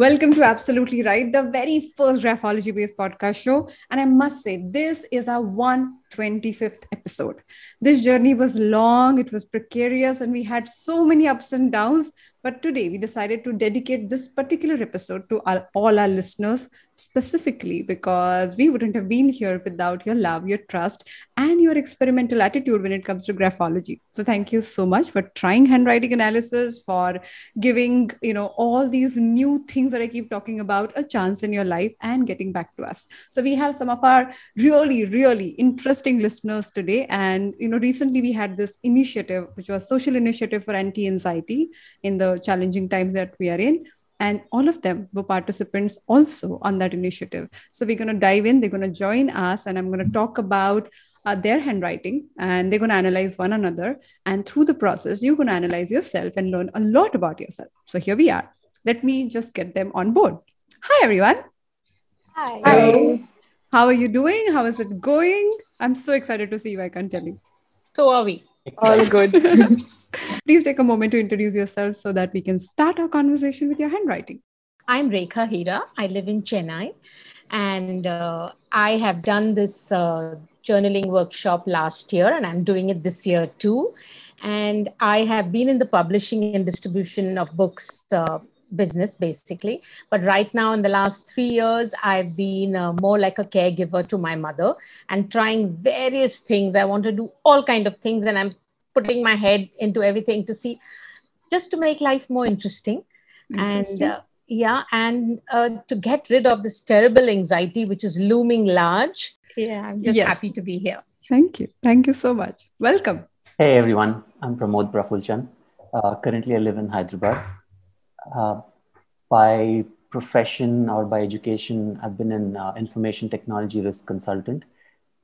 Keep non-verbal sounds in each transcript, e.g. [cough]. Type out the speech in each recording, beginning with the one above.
Welcome to Absolutely Write, the very first graphology based podcast show. And I must say, this is our 125th episode. This journey was long, it was precarious, and we had so many ups and downs. But today we decided to dedicate this particular episode to our, all our listeners specifically because we wouldn't have been here without your love, your trust, and your experimental attitude when it comes to graphology. So thank you so much for trying handwriting analysis, for giving, you know, all these new things that I keep talking about a chance in your life and getting back to us. So we have some of our really, really interesting listeners today. And, you know, recently we had this initiative, which was social initiative for anti-anxiety in the challenging times that we are in. And all of them were participants also on that initiative. So we're going to dive in they're going to join us and i'm going to talk about uh, their handwriting and they're going to analyze one another. And through the process you're going to analyze yourself and learn a lot about yourself. So here we are. Let me just get them on board. Hi everyone. Hi, hi. how are you doing? How is it going? I'm so excited to see you. I can't tell you. So are we all good. [laughs] [laughs] Please take a moment to introduce yourself so that we can start our conversation with your handwriting. I'm Rekha Hira. I live in Chennai and uh, I have done this uh, journaling workshop last year and I'm doing it this year too. And I have been in the publishing and distribution of books uh, business basically. But right now in the last 3 years i've been uh, more like a caregiver to my mother and trying various things. I want to do all kind of things and i'm putting my head into everything to see just to make life more interesting, interesting. and uh, yeah and uh, to get rid of this terrible anxiety which is looming large. Yeah i'm just yes. happy to be here. Thank you. Thank you so much. Welcome. Hey everyone. I'm pramod prafulchan. Uh, currently i live in hyderabad uh, by profession or by education i've been an uh, information technology risk consultant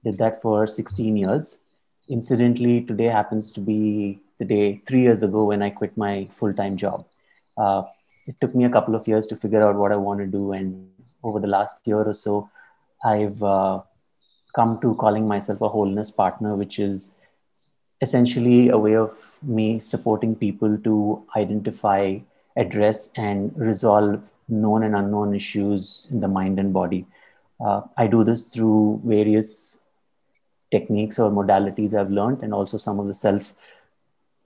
did that for 16 years incidentally, today happens to be the day three years ago when I quit my full time job. Uh, it took me a couple of years to figure out what I want to do. And over the last year or so, I've uh, come to calling myself a wholeness partner, which is essentially a way of me supporting people to identify, address, and resolve known and unknown issues in the mind and body. Uh, I do this through various techniques or modalities I've learned, and also some of the self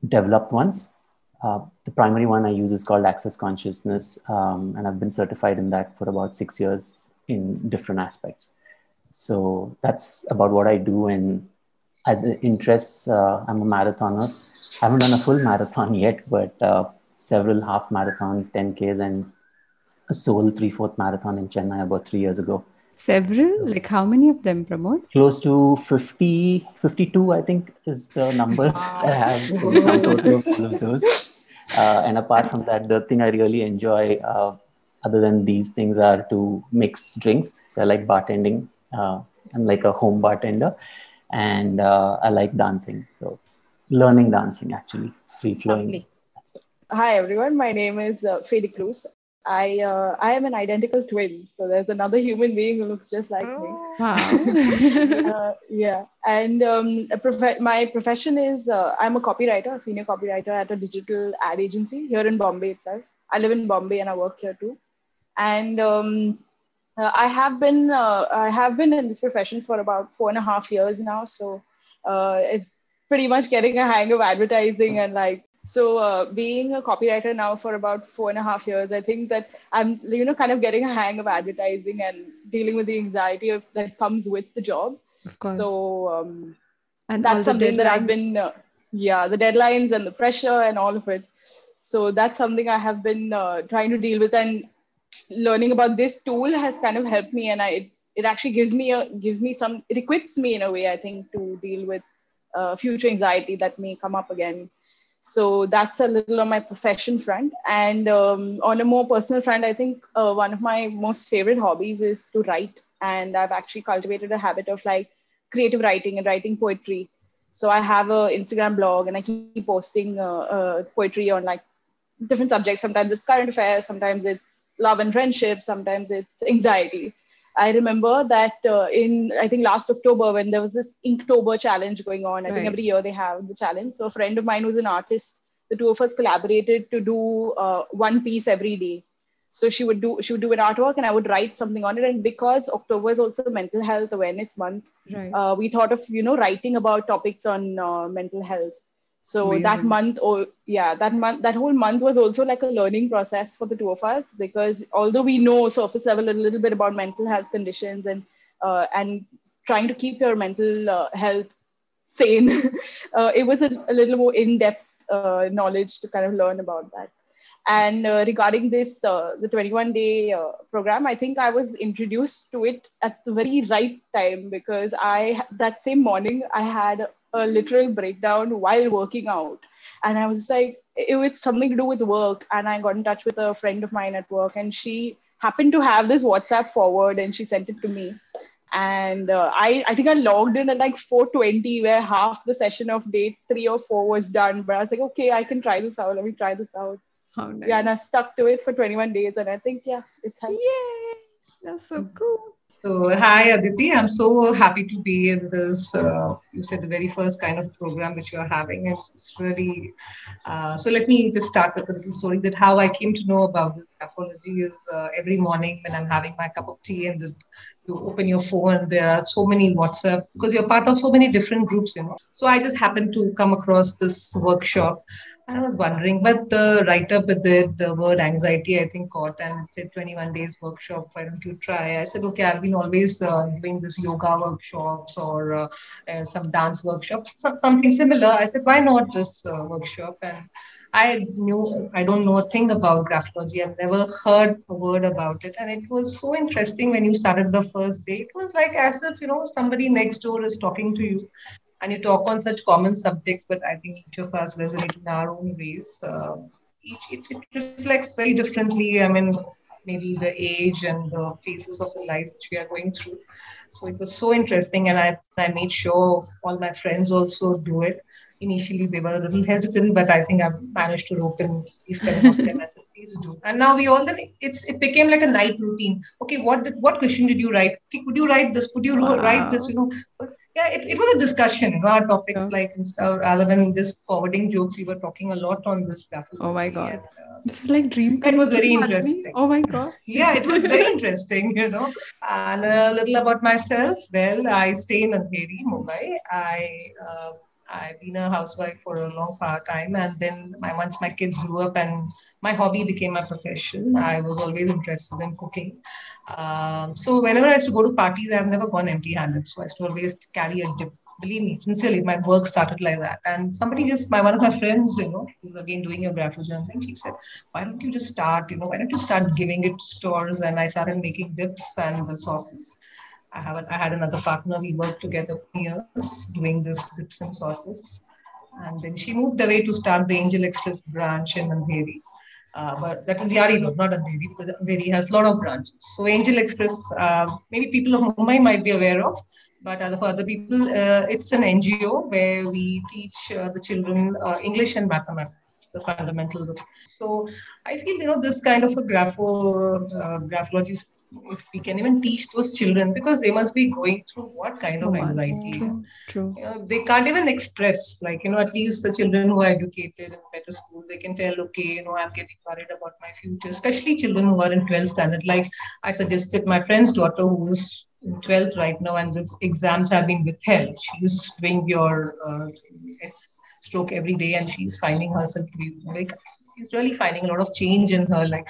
developed ones. Uh, the primary one I use is called Access Consciousness, um, and I've been certified in that for about six years in different aspects. So that's about what I do. And as interests, uh, I'm a marathoner. I haven't done a full marathon [laughs] yet, but uh, several half marathons, 10Ks, and a sole three fourth marathon in Chennai about three years ago. Several? Like how many of them, Pramod? Close to 50, 52, I think, is the numbers I have. some total of all of those. Uh, and apart from that, the thing I really enjoy, uh, other than these things, are to mix drinks. So I like bartending. Uh, I'm like a home bartender. And uh, I like dancing. So learning dancing, actually, free flowing. Hi, everyone. My name is uh, Faye D'Cruz. I uh, I am an identical twin, so there's another human being who looks just like oh. me. Wow. [laughs] uh, yeah, and um, prof- my profession is uh, I'm a copywriter, a senior copywriter at a digital ad agency here in Bombay itself. I live in Bombay and I work here too, and um, uh, I have been uh, I have been in this profession for about four and a half years now. So uh, it's pretty much getting a hang of advertising and like so uh, being a copywriter now for about four and a half years, I think that I'm, you know, kind of getting a hang of advertising and dealing with the anxiety of, that comes with the job. Of course. So um, and that's something that I've been, uh, yeah, the deadlines and the pressure and all of it. So that's something I have been uh, trying to deal with, and learning about this tool has kind of helped me. And I, it, it actually gives me a gives me some, it equips me in a way, I think, to deal with uh, future anxiety that may come up again so that's a little on my profession front. And um, on a more personal front i think uh, one of my most favorite hobbies is to write. And i've actually cultivated a habit of like creative writing and writing poetry. So i have an instagram blog and i keep posting uh, uh, poetry on like different subjects. Sometimes it's current affairs sometimes it's love and friendship sometimes it's [laughs] anxiety I remember that uh, in I think last October when there was this Inktober challenge going on. I right. think every year they have the challenge. So a friend of mine who's an artist, the two of us collaborated to do uh, one piece every day. so she would do she would do an artwork and i would write something on it and because october is also mental health awareness month right. uh, we thought of you know writing about topics on uh, mental health so that month or oh, yeah that month that whole month was also like a learning process for the two of us because although we know surface level a little bit about mental health conditions and uh, and trying to keep your mental uh, health sane [laughs] uh, it was a, a, little more in-depth uh, knowledge to kind of learn about that. And uh, regarding this, uh, the 21 day uh, program, I think I was introduced to it at the very right time because I, that same morning, I had a literal breakdown while working out. And I was like, it was something to do with work. And I got in touch with a friend of mine at work, and she happened to have this WhatsApp forward and she sent it to me. And uh, I, I think I logged in at like 4:20, where half the session of day three or four was done. But I was like, okay, I can try this out. Let me try this out how nice. Yeah, and I stuck to it for 21 days, and I think yeah, it's helped. Yay! That's so cool. So, hi Aditi, I'm so happy to be in this. Uh, you said the very first kind of program which you are having. It's, it's really. Uh, so, let me just start with a little story that how I came to know about this graphology is uh, every morning when I'm having my cup of tea and the, you open your phone, there are so many WhatsApp because you're part of so many different groups, you know. So, I just happened to come across this workshop I was wondering, but the write up with the, the word anxiety, I think, caught and it said 21 days workshop. Why don't you try? I said, okay, I've been always uh, doing this yoga workshops or uh, uh, some dance workshops, [laughs] something similar. I said, why not this uh, workshop? And I knew, I don't know a thing about graphology. I've never heard a word about it. And it was so interesting when you started the first day. It was like as if, you know, somebody next door is talking to you and you talk on such common subjects, but I think each of us resonate in our own ways. Uh, each, it, it, reflects very differently. I mean, maybe the age and the phases of the life which we are going through. So it was so interesting, and I I made sure all my friends also do it. Initially, they were a little hesitant, but I think I've managed to rope in these kind of them. I said, please do. And now we all then it's it became like a night routine. Okay, what did, what question did you write? Okay, could you write this? Could you wow. write this? You know, yeah, it, it was a discussion, you know, our topics yeah. like rather than just forwarding jokes, we were talking a lot on this platform. Oh my god, and, uh, this is like dream. It was very interesting. Oh my god. [laughs] yeah, it was very interesting, you know. And a little about myself. Well, I stay in Andheri, Mumbai. I uh, I've been a housewife for a long time, and then my, once my kids grew up and my hobby became my profession, I was always interested in cooking. Um, so whenever I used to go to parties, I've never gone empty-handed. So I used to always carry a dip. Believe me, sincerely, my work started like that. And somebody just, my one of my friends, you know, who's again doing a graphic and she said, "Why don't you just start? You know, why don't you start giving it to stores?" And I started making dips and the sauces. I have I had another partner. We worked together for years doing this dips and sauces. And then she moved away to start the Angel Express branch in Andheri. Uh, but that is Yari Road, not Andheri, because Andheri has a lot of branches. So Angel Express, uh, maybe people of Mumbai might be aware of, but for other people, uh, it's an NGO where we teach uh, the children uh, English and mathematics the fundamental. So I feel you know this kind of a grapho uh, graphology, if we can even teach those children because they must be going through what kind of anxiety. True. True. You know, they can't even express like you know at least the children who are educated in better schools they can tell okay you know I'm getting worried about my future, especially children who are in 12th standard. Like I suggested my friend's daughter who's in 12th right now and the exams have been withheld. She's doing your uh, stroke every day and she's finding herself to be like she's really finding a lot of change in her like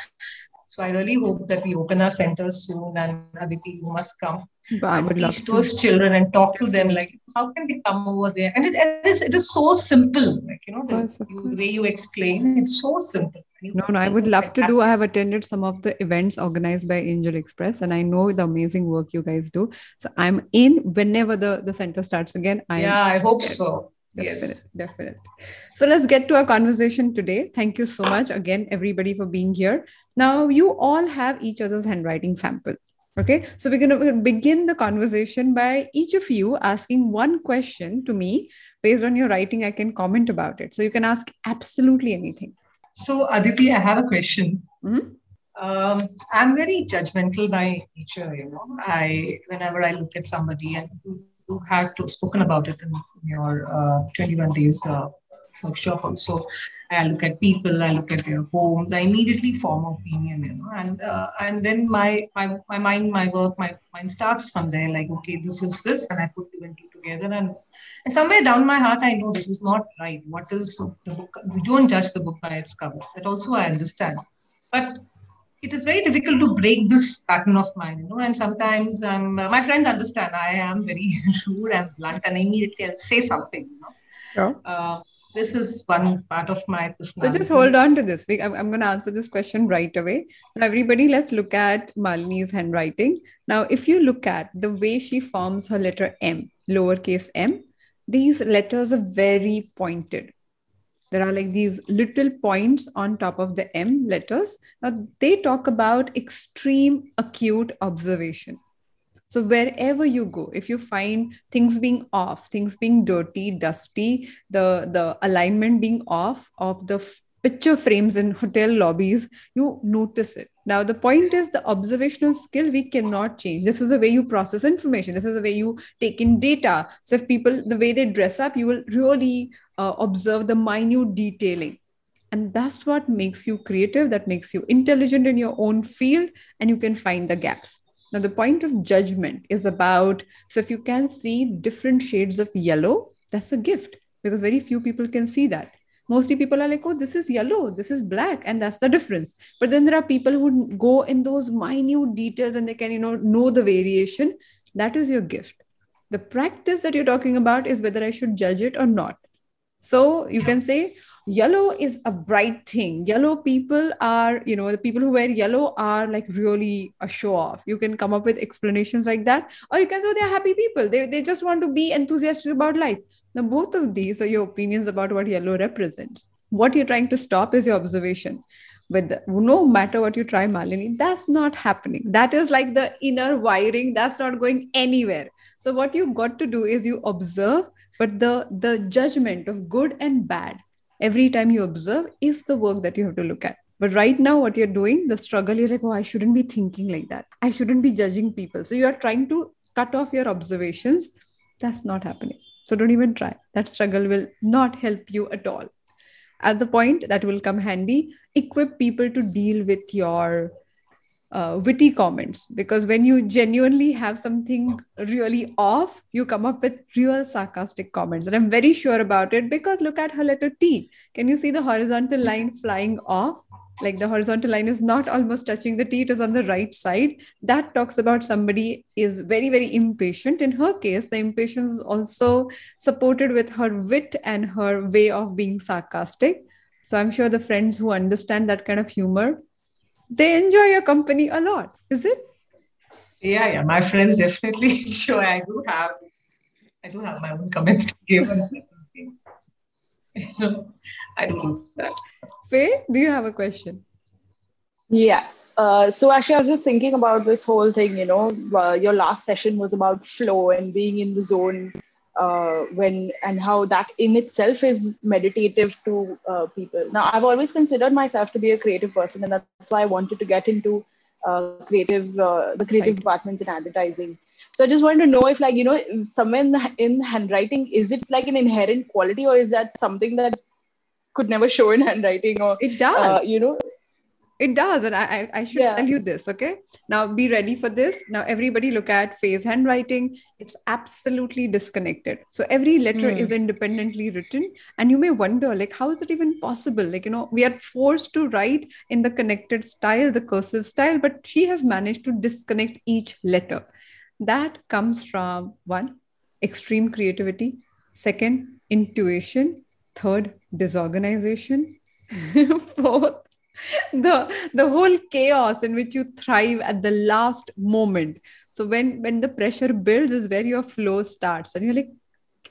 so I really hope that we open our centers soon and Aditi, you must come. I would teach those to. children and talk to them like how can they come over there? And it, it is it is so simple, like you know, the, course, you, the way you explain, it's so simple. No, no, I would love to do. I have attended some of the events organized by Angel Express, and I know the amazing work you guys do. So I'm in whenever the the center starts again. I yeah, I hope eh, so. Definite, yes. definitely. So let's get to our conversation today. Thank you so much again, everybody, for being here. Now, you all have each other's handwriting sample. Okay, so we're going to begin the conversation by each of you asking one question to me. Based on your writing, I can comment about it. So you can ask absolutely anything. So, Aditi, I have a question. Mm-hmm. Um, I'm very judgmental by nature. You know, I whenever I look at somebody and you had spoken about it in your uh, 21 days uh, workshop also. I look at people, I look at their homes, I immediately form opinion, you know, and uh, and then my, my my mind, my work, my mind starts from there. Like, okay, this is this, and I put two and two together, and and somewhere down my heart, I know this is not right. What is the book? We don't judge the book by its cover. That also I understand, but it is very difficult to break this pattern of mine, you know. And sometimes um, my friends understand I am very [laughs] rude and blunt, and immediately I'll say something, you know. Sure. Uh, this is one part of my personality. So just hold on to this. I'm, I'm going to answer this question right away. Now, everybody, let's look at Malini's handwriting. Now, if you look at the way she forms her letter M, lowercase m, these letters are very pointed. There are like these little points on top of the M letters. Now, they talk about extreme acute observation. So wherever you go, if you find things being off, things being dirty, dusty, the, the alignment being off of the f- picture frames in hotel lobbies, you notice it. Now, the point is the observational skill we cannot change. This is the way you process information. This is the way you take in data. So if people, the way they dress up, you will really uh, observe the minute detailing. And that's what makes you creative, that makes you intelligent in your own field, and you can find the gaps. Now, the point of judgment is about so if you can see different shades of yellow, that's a gift because very few people can see that. Mostly people are like, oh, this is yellow, this is black, and that's the difference. But then there are people who go in those minute details and they can, you know, know the variation. That is your gift. The practice that you're talking about is whether I should judge it or not. So you can say, yellow is a bright thing. Yellow people are you know the people who wear yellow are like really a show off. You can come up with explanations like that. Or you can say they're happy people. They, they just want to be enthusiastic about life. Now both of these are your opinions about what yellow represents. What you're trying to stop is your observation. The, no matter what you try malini that's not happening. That is like the inner wiring. That's not going anywhere. So what you got to do is you observe but the the judgment of good and bad every time you observe is the work that you have to look at. But right now, what you're doing, the struggle is like, oh, I shouldn't be thinking like that. I shouldn't be judging people. So you are trying to cut off your observations. That's not happening. So don't even try. That struggle will not help you at all. At the point that will come handy, equip people to deal with your uh, witty comments because when you genuinely have something really off, you come up with real sarcastic comments. And I'm very sure about it because look at her letter T. Can you see the horizontal line flying off? Like the horizontal line is not almost touching the T, it is on the right side. That talks about somebody is very, very impatient. In her case, the impatience is also supported with her wit and her way of being sarcastic. So I'm sure the friends who understand that kind of humor they enjoy your company a lot, is it? Yeah, yeah. My friends definitely [laughs] enjoy. I do have, I do have my own comments to give on certain things. I do that. Faye, do you have a question? Yeah. Uh, so actually, I was just thinking about this whole thing. You know, uh, your last session was about flow and being in the zone uh, when and how that in itself is meditative to uh, people. Now, I've always considered myself to be a creative person, and that's why I wanted to get into uh, creative, uh, the creative right. departments in advertising. So I just wanted to know if, like, you know, somewhere in, in handwriting, is it like an inherent quality, or is that something that could never show in handwriting, or it does, uh, you know? It does. And I, I should yeah. tell you this. Okay. Now be ready for this. Now, everybody look at Faye's handwriting. It's absolutely disconnected. So every letter mm. is independently written. And you may wonder, like, how is it even possible? Like, you know, we are forced to write in the connected style, the cursive style, but she has managed to disconnect each letter. That comes from one, extreme creativity. Second, intuition. Third, disorganization. [laughs] Fourth, [laughs] the the whole chaos in which you thrive at the last moment. So when when the pressure builds is where your flow starts. And you're like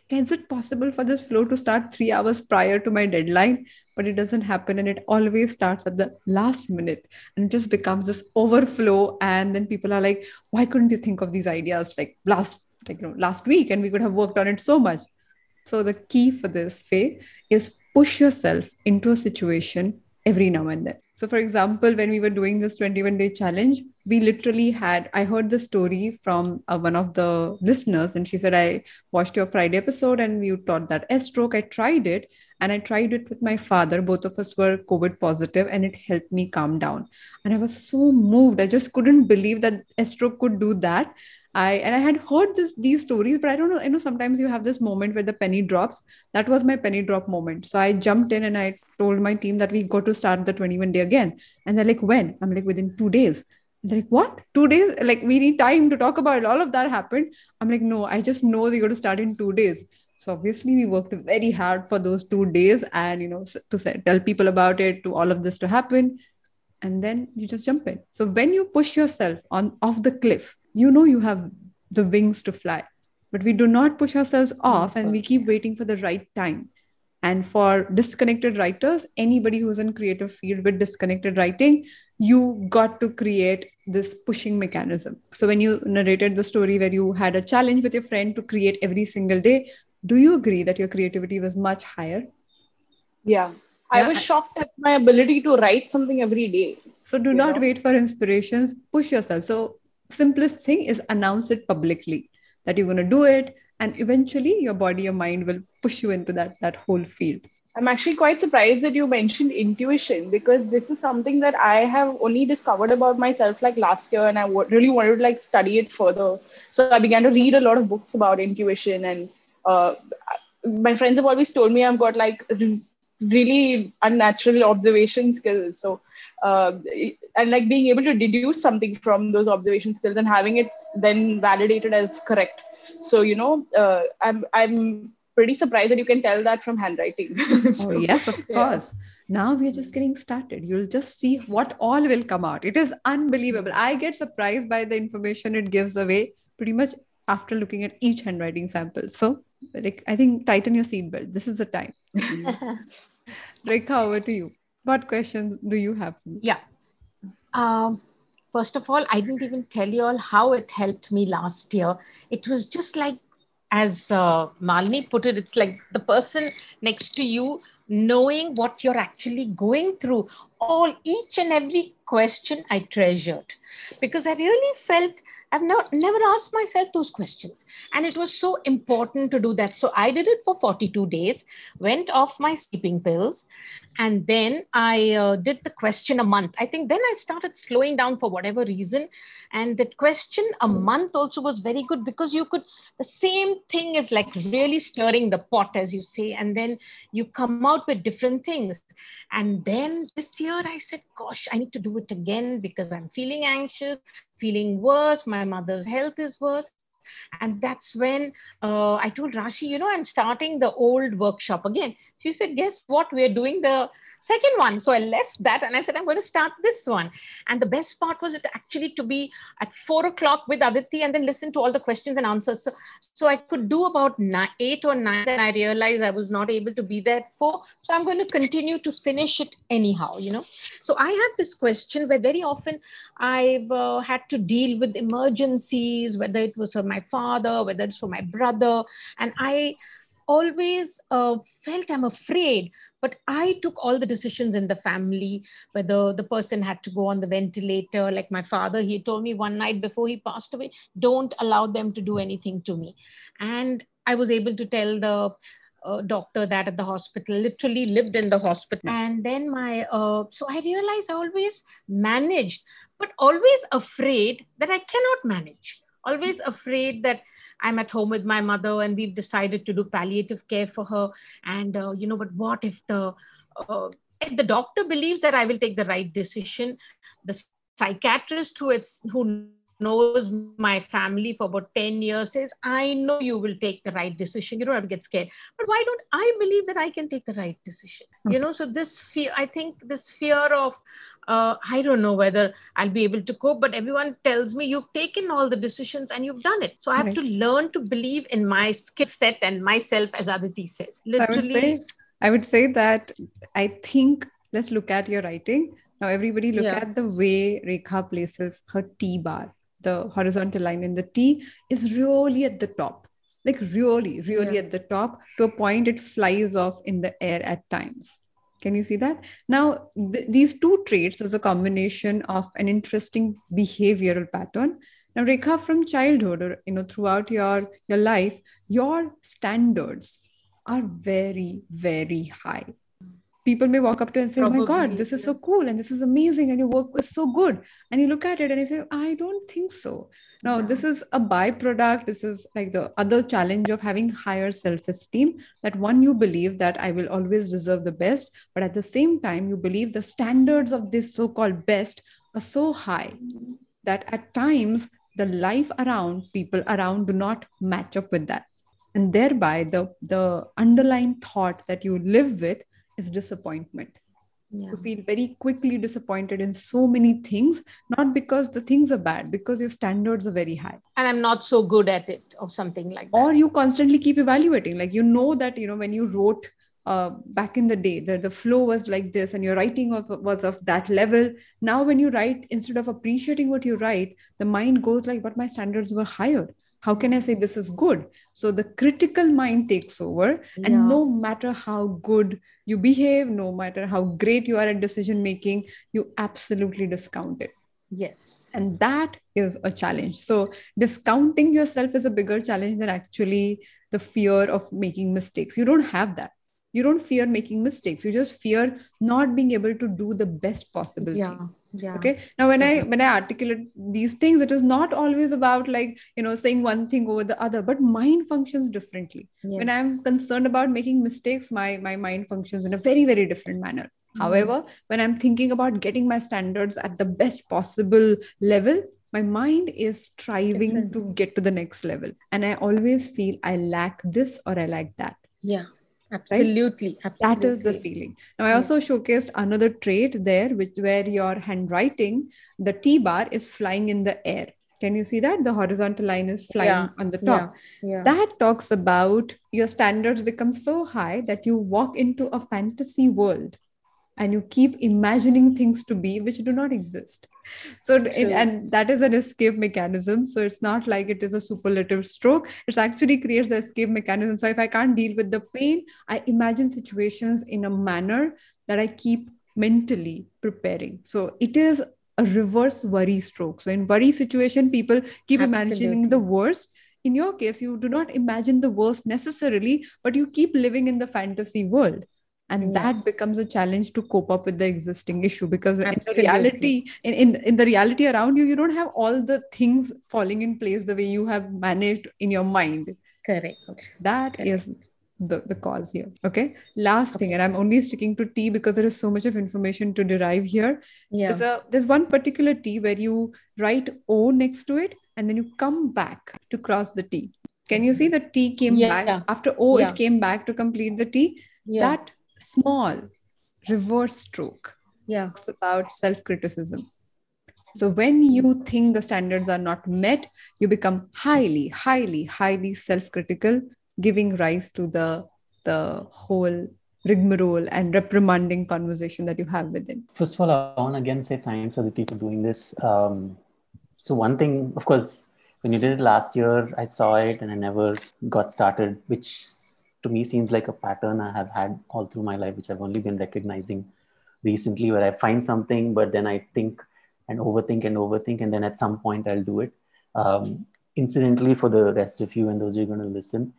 is it possible for this flow to start three hours prior to my deadline? But it doesn't happen and it always starts at the last minute. And it just becomes this overflow and then people are like why couldn't you think of these ideas like last like you know last week and we could have worked on it so much? So the key for this Faye is push yourself into a situation every now and then. So, for example, when we were doing this 21 day challenge, we literally had, I heard the story from uh, one of the listeners, and she said, I watched your Friday episode and you taught that S stroke. I tried it. and i tried it with my father both of us were covid positive and it helped me calm down and i was so moved i just couldn't believe that S stroke could do that I and I had heard this these stories, but I don't know. You know, sometimes you have this moment where the penny drops. That was my penny drop moment. So I jumped in and I told my team that we got to start the 21 day again. And they're like, when? I'm like, within two days. They're like, what? Two days? Like we need time to talk about it. All of that happened. I'm like, no, I just know we got to start in two days. So obviously we worked very hard for those two days and you know to say, tell people about it, to all of this to happen. And then you just jump in. So when you push yourself on off the cliff, you know you have the wings to fly but we do not push ourselves off and we keep waiting for the right time and for disconnected writers anybody who's in creative field with disconnected writing you got to create this pushing mechanism so when you narrated the story where you had a challenge with your friend to create every single day do you agree that your creativity was much higher yeah I was shocked at my ability to write something every day. So do not know? wait for inspirations. Push yourself. So simplest thing is announce it publicly that you're going to do it and eventually your body your mind will push you into that that whole field. I'm actually quite surprised that you mentioned intuition because this is something that i have only discovered about myself like last year and I really wanted to like study it further. So i began to read a lot of books about intuition and uh, my friends have always told me i've got like really unnatural observation skills. So uh, and like being able to deduce something from those observation skills and having it then validated as correct. So you know uh, i'm i'm pretty surprised that you can tell that from handwriting. [laughs] Oh yes of course. Yeah. now we're just getting started. You'll just see what all will come out. It is unbelievable. I get surprised by the information it gives away pretty much after looking at each handwriting sample. So like i think tighten your seatbelt. This is the time. [laughs] Rekha, over to you. What questions do you have? Yeah. Um, first of all, I didn't even tell you all how it helped me last year. It was just like, as uh, Malini put it, it's like the person next to you knowing what you're actually going through. All, each and every question I treasured because I really felt I've not, never asked myself those questions. And it was so important to do that. So I did it for 42 days, went off my sleeping pills, and then I uh, did the question a month. I think then I started slowing down for whatever reason. And that question a month also was very good because you could, the same thing is like really stirring the pot, as you say, and then you come out with different things. And then this year I said, gosh, I need to do it again because I'm feeling anxious feeling worse. My mother's health is worse. And that's when uh, I told Rashi, you know, I'm starting the old workshop again. She said, Guess what? We're doing the second one. So I left that and I said, I'm going to start this one. And the best part was it actually to be at four o'clock with Aditi and then listen to all the questions and answers. So, so I could do about nine, eight or nine. And I realized I was not able to be there at four. So I'm going to continue to finish it anyhow, you know. So I have this question where very often I've uh, had to deal with emergencies, whether it was for my father, whether it's for my brother. And I always uh, felt I'm afraid, but I took all the decisions in the family, whether the person had to go on the ventilator, like my father, he told me one night before he passed away, don't allow them to do anything to me. And I was able to tell the uh, doctor that at the hospital literally lived in the hospital and then my uh, so i realized i always managed but always afraid that i cannot manage always afraid that I'm at home with my mother and we've decided to do palliative care for her. And, uh, you know, but what if the, uh, if the doctor believes that I will take the right decision, the psychiatrist who it's, who knows my family for about 10 years says, I know you will take the right decision. You don't have to get scared. But why don't I believe that I can take the right decision? You hmm. know, so this fear, I think this fear of, uh, I don't know whether I'll be able to cope, but everyone tells me you've taken all the decisions and you've done it. So I have right. to learn to believe in my skill set and myself, as Aditi says. Literally. So I, would say, I would say that I think, let's look at your writing. Now, everybody look yeah. at the way Rekha places her T bar the horizontal line in the T is really at the top, like really, really yeah. at the top to a point it flies off in the air at times. Can you see that? Now, th- these two traits is a combination of an interesting behavioral pattern. Now, Rekha, from childhood or you know throughout your your life, your standards are very, very high. People may walk up to and say, Probably, Oh my God, this is so cool and this is amazing and your work is so good. And you look at it and you say, I don't think so. Now, yeah. this is a byproduct. This is like the other challenge of having higher self esteem that one, you believe that I will always deserve the best, but at the same time, you believe the standards of this so called best are so high that at times the life around people around do not match up with that and thereby the the underlying thought that you live with is disappointment. Yeah. you feel very quickly disappointed in so many things not because the things are bad because your standards are very high. And i'm not so good at it or something like that. Or you constantly keep evaluating. Like you know that you know when you wrote uh, back in the day the, the flow was like this and your writing of, was of that level. Now when you write instead of appreciating what you write the mind goes like but my standards were higher how can i say this is good? So the critical mind takes over and yeah. no matter how good you behave no matter how great you are at decision making you absolutely discount it. Yes. And that is a challenge. So discounting yourself is a bigger challenge than actually the fear of making mistakes. You don't have that. You don't fear making mistakes. You just fear not being able to do the best possible yeah. thing yeah. Okay? Now when i when i articulate these things it is not always about like you know saying one thing over the other but mind functions differently. Yes. when i'm concerned about making mistakes my my mind functions in a very very different manner. Mm-hmm. however when i'm thinking about getting my standards at the best possible level my mind is striving to get to the next level. And i always feel i lack this or i lack that. Yeah Absolutely, right? absolutely. That is the feeling. Now, I also showcased another trait there, which where your handwriting, the T bar is flying in the air. Can you see that? The horizontal line is flying yeah. on the top. Yeah. Yeah. That talks about your standards become so high that you walk into a fantasy world and you keep imagining things to be which do not exist. So it, and that is an escape mechanism. So it's not like it is a superlative stroke. It actually creates the escape mechanism. So if i can't deal with the pain i imagine situations in a manner that i keep mentally preparing. So it is a reverse worry stroke. So in worry situation people keep Absolutely. imagining the worst. In your case you do not imagine the worst necessarily but you keep living in the fantasy world and yeah. that becomes a challenge to cope up with the existing issue because Absolutely. in the reality in, in, in the reality around you you don't have all the things falling in place the way you have managed in your mind correct That correct. is the, the cause here okay last okay. thing and i'm only sticking to t because there is so much of information to derive here yeah there's a there's one particular t where you write o next to it and then you come back to cross the t can you see the t came yeah. back after o yeah. it came back to complete the t yeah. that small reverse stroke yeah. talks about self criticism. So when you think the standards are not met, you become highly, highly, highly self critical, giving rise to the, the whole rigmarole and reprimanding conversation that you have within. First of all, I want to again say thanks, Aditi, for doing this. Um, so, one thing, of course, when you did it last year, I saw it and I never got started, which to me seems like a pattern I have had all through my life, which I've only been recognizing recently, where I find something, but then I think and overthink and overthink, and then at some point I'll do it. Um, incidentally, for the rest of you and those who are going to listen,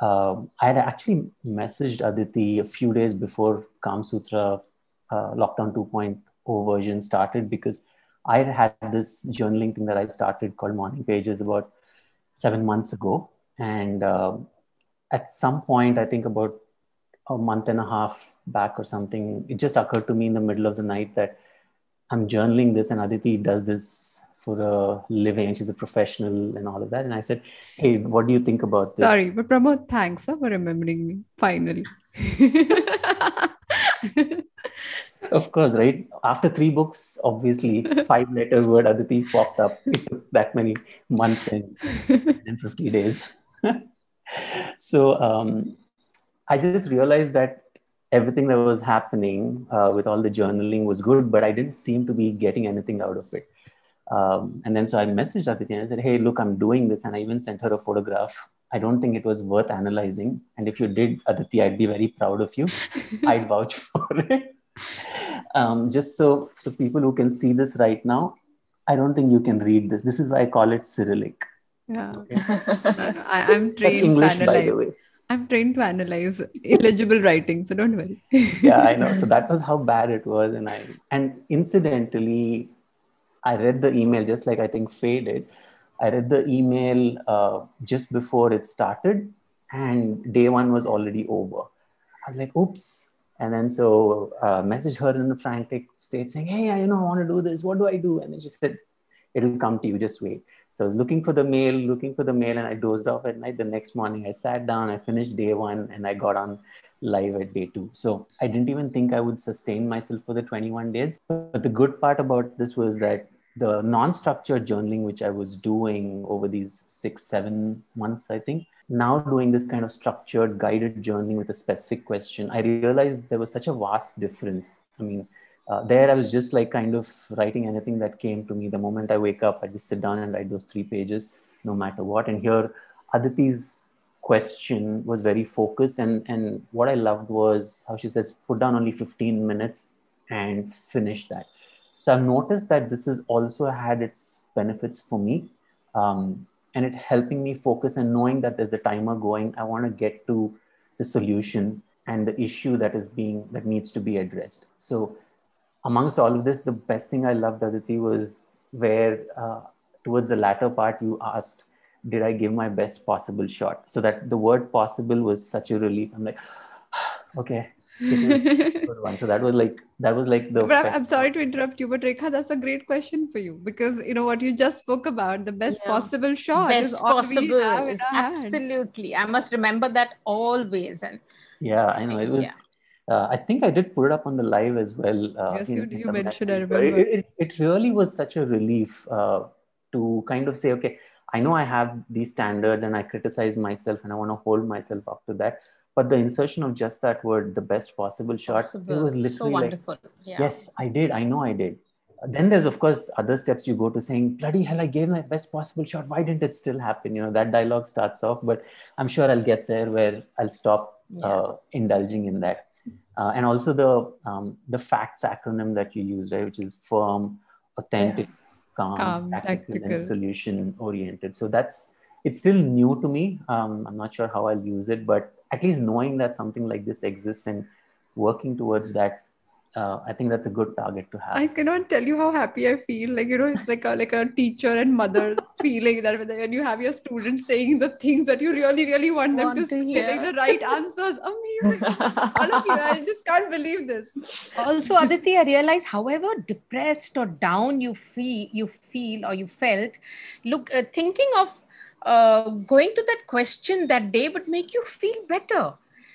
um, I had actually messaged Aditi a few days before Calmsutra uh, Lockdown 2.0 version started because I had this journaling thing that I started called Morning Pages about seven months ago. And uh, at some point, I think about a month and a half back or something, it just occurred to me in the middle of the night that I'm journaling this and Aditi does this for a living and she's a professional and all of that. And I said, Hey, what do you think about this? Sorry, but Pramod, thanks for remembering me finally. [laughs] of course, right? After three books, obviously, five letter word Aditi popped up. It took that many months and, and 50 days [laughs] so um, I just realized that everything that was happening uh, with all the journaling was good, but I didn't seem to be getting anything out of it. Um, and then so I messaged Aditi and I said, Hey, look, I'm doing this. And I even sent her a photograph. I don't think it was worth analyzing. And if you did, Aditi, I'd be very proud of you. [laughs] I'd vouch for it. Um, just so, so people who can see this right now, I don't think you can read this. This is why I call it Cyrillic. Yeah. Okay. I, am trained English, by the way. I'm trained to analyze illegible writing, so don't worry. yeah, I know. So [laughs] that was how bad it was, and I and incidentally, I read the email just like I think faded. I read the email uh, just before it started, and day one was already over. I was like, "Oops!" And then so uh, message her in a frantic state saying, "Hey, I you know I want to do this. What do I do?" And then she said, "It'll come to you. Just wait." So I was looking for the mail, looking for the mail, and I dozed off at night. The next morning, I sat down, I finished day one, and I got on live at day two. So I didn't even think I would sustain myself for the 21 days. But the good part about this was that the non-structured journaling, which I was doing over these six, seven months, I think, now doing this kind of structured guided journaling with a specific question, I realized there was such a vast difference. I mean, uh, there I was just like kind of writing anything that came to me. The moment I wake up, I just sit down and write those three pages, no matter what. And here, Aditi's question was very focused. And, and what I loved was how she says, put down only 15 minutes and finish that. So I've noticed that this has also had its benefits for me. Um, and it helping me focus and knowing that there's a timer going. I want to get to the solution and the issue that is being that needs to be addressed. So amongst all of this, the best thing I loved, Aditi, was where uh, towards the latter part you asked, did I give my best possible shot? So that the word possible was such a relief. I'm like, [sighs] okay. [laughs] good one. So that was like that was like the. But I'm sorry to interrupt you, but Rekha, that's a great question for you because you know what you just spoke about the best yeah. possible shot best is possible is absolutely. I must remember that always and. Yeah, I know it was. Yeah uh, I think I did put it up on the live as well. Uh, yes, you, you mentioned, I remember. It, it, it, really was such a relief uh, to kind of say, okay, I know I have these standards and I criticize myself and I want to hold myself up to that. But the insertion of just that word, the best possible shot, possible. it was literally so wonderful. Like, yeah. yes, I did. I know I did. Then there's of course other steps you go to saying, bloody hell, I gave my best possible shot. Why didn't it still happen? You know, that dialogue starts off, but I'm sure I'll get there where I'll stop yeah. uh, indulging in that uh, and also the um, the facts acronym that you use right which is firm authentic yeah. calm, calm tactical, tactical, and solution oriented so that's it's still new to me. Um, i'm not sure how i'll use it but at least knowing that something like this exists and working towards that uh, I think that's a good target to have. I cannot tell you how happy I feel. Like you know, it's like a like a teacher and mother [laughs] feeling that when you have your students saying the things that you really really want them to, to say, like the right answers. Amazing, all of you. I [laughs] just can't believe this. Also, Aditi, I realize, however depressed or down you feel, you feel or you felt, look, uh, thinking of uh, going to that question that day would make you feel better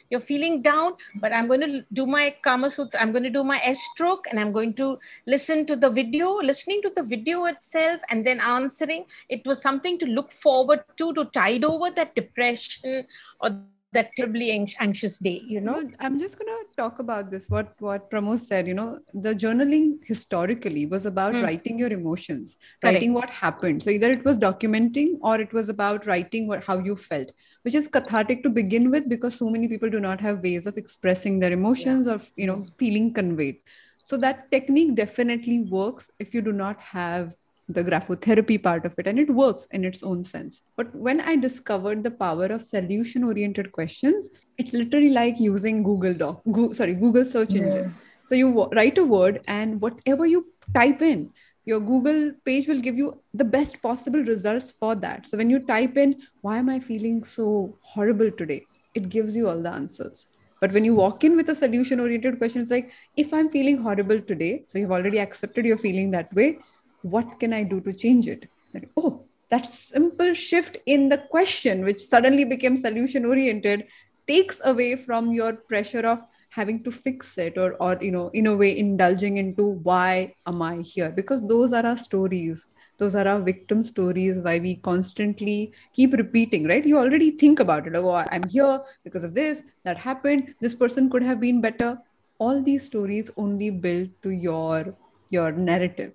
you're feeling down, but I'm going to do my Calmsutra, I'm going to do my S stroke and I'm going to listen to the video, listening to the video itself and then answering. It was something to look forward to, to tide over that depression or that terribly anxious day you know so i'm just going to talk about this what what pramod said you know the journaling historically was about mm. writing your emotions Correct. writing what happened so either it was documenting or it was about writing what how you felt which is cathartic to begin with because so many people do not have ways of expressing their emotions yeah. or you know feeling conveyed so that technique definitely works if you do not have the graphotherapy part of it and it works in its own sense. But when i discovered the power of solution oriented questions it's literally like using google doc Go, sorry google search engine. So you write a word and whatever you type in your google page will give you the best possible results for that. So when you type in why am i feeling so horrible today? it gives you all the answers. But when you walk in with a solution oriented question it's like if i'm feeling horrible today so you've already accepted you're feeling that way what can I do to change it? oh, that simple shift in the question, which suddenly became solution oriented, takes away from your pressure of having to fix it or, or you know, in a way, indulging into why am I here? Because those are our stories. Those are our victim stories, why we constantly keep repeating, right? You already think about it. Oh, I'm here because of this, that happened, this person could have been better. All these stories only build to your your narrative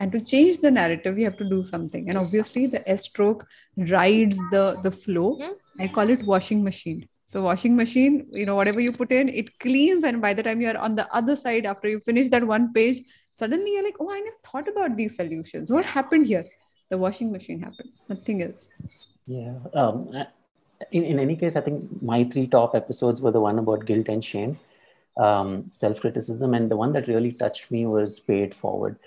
and to change the narrative you have to do something. And obviously the s stroke rides the the flow. Mm-hmm. i call it washing machine. So washing machine you know whatever you put in it cleans. And by the time you're on the other side after you finish that one page suddenly you're like oh i never thought about these solutions. What happened here? The washing machine happened. Nothing else. Yeah um, in, in any case, I think my three top episodes were the one about guilt and shame, um, self criticism, and the one that really touched me was Pay It Forward.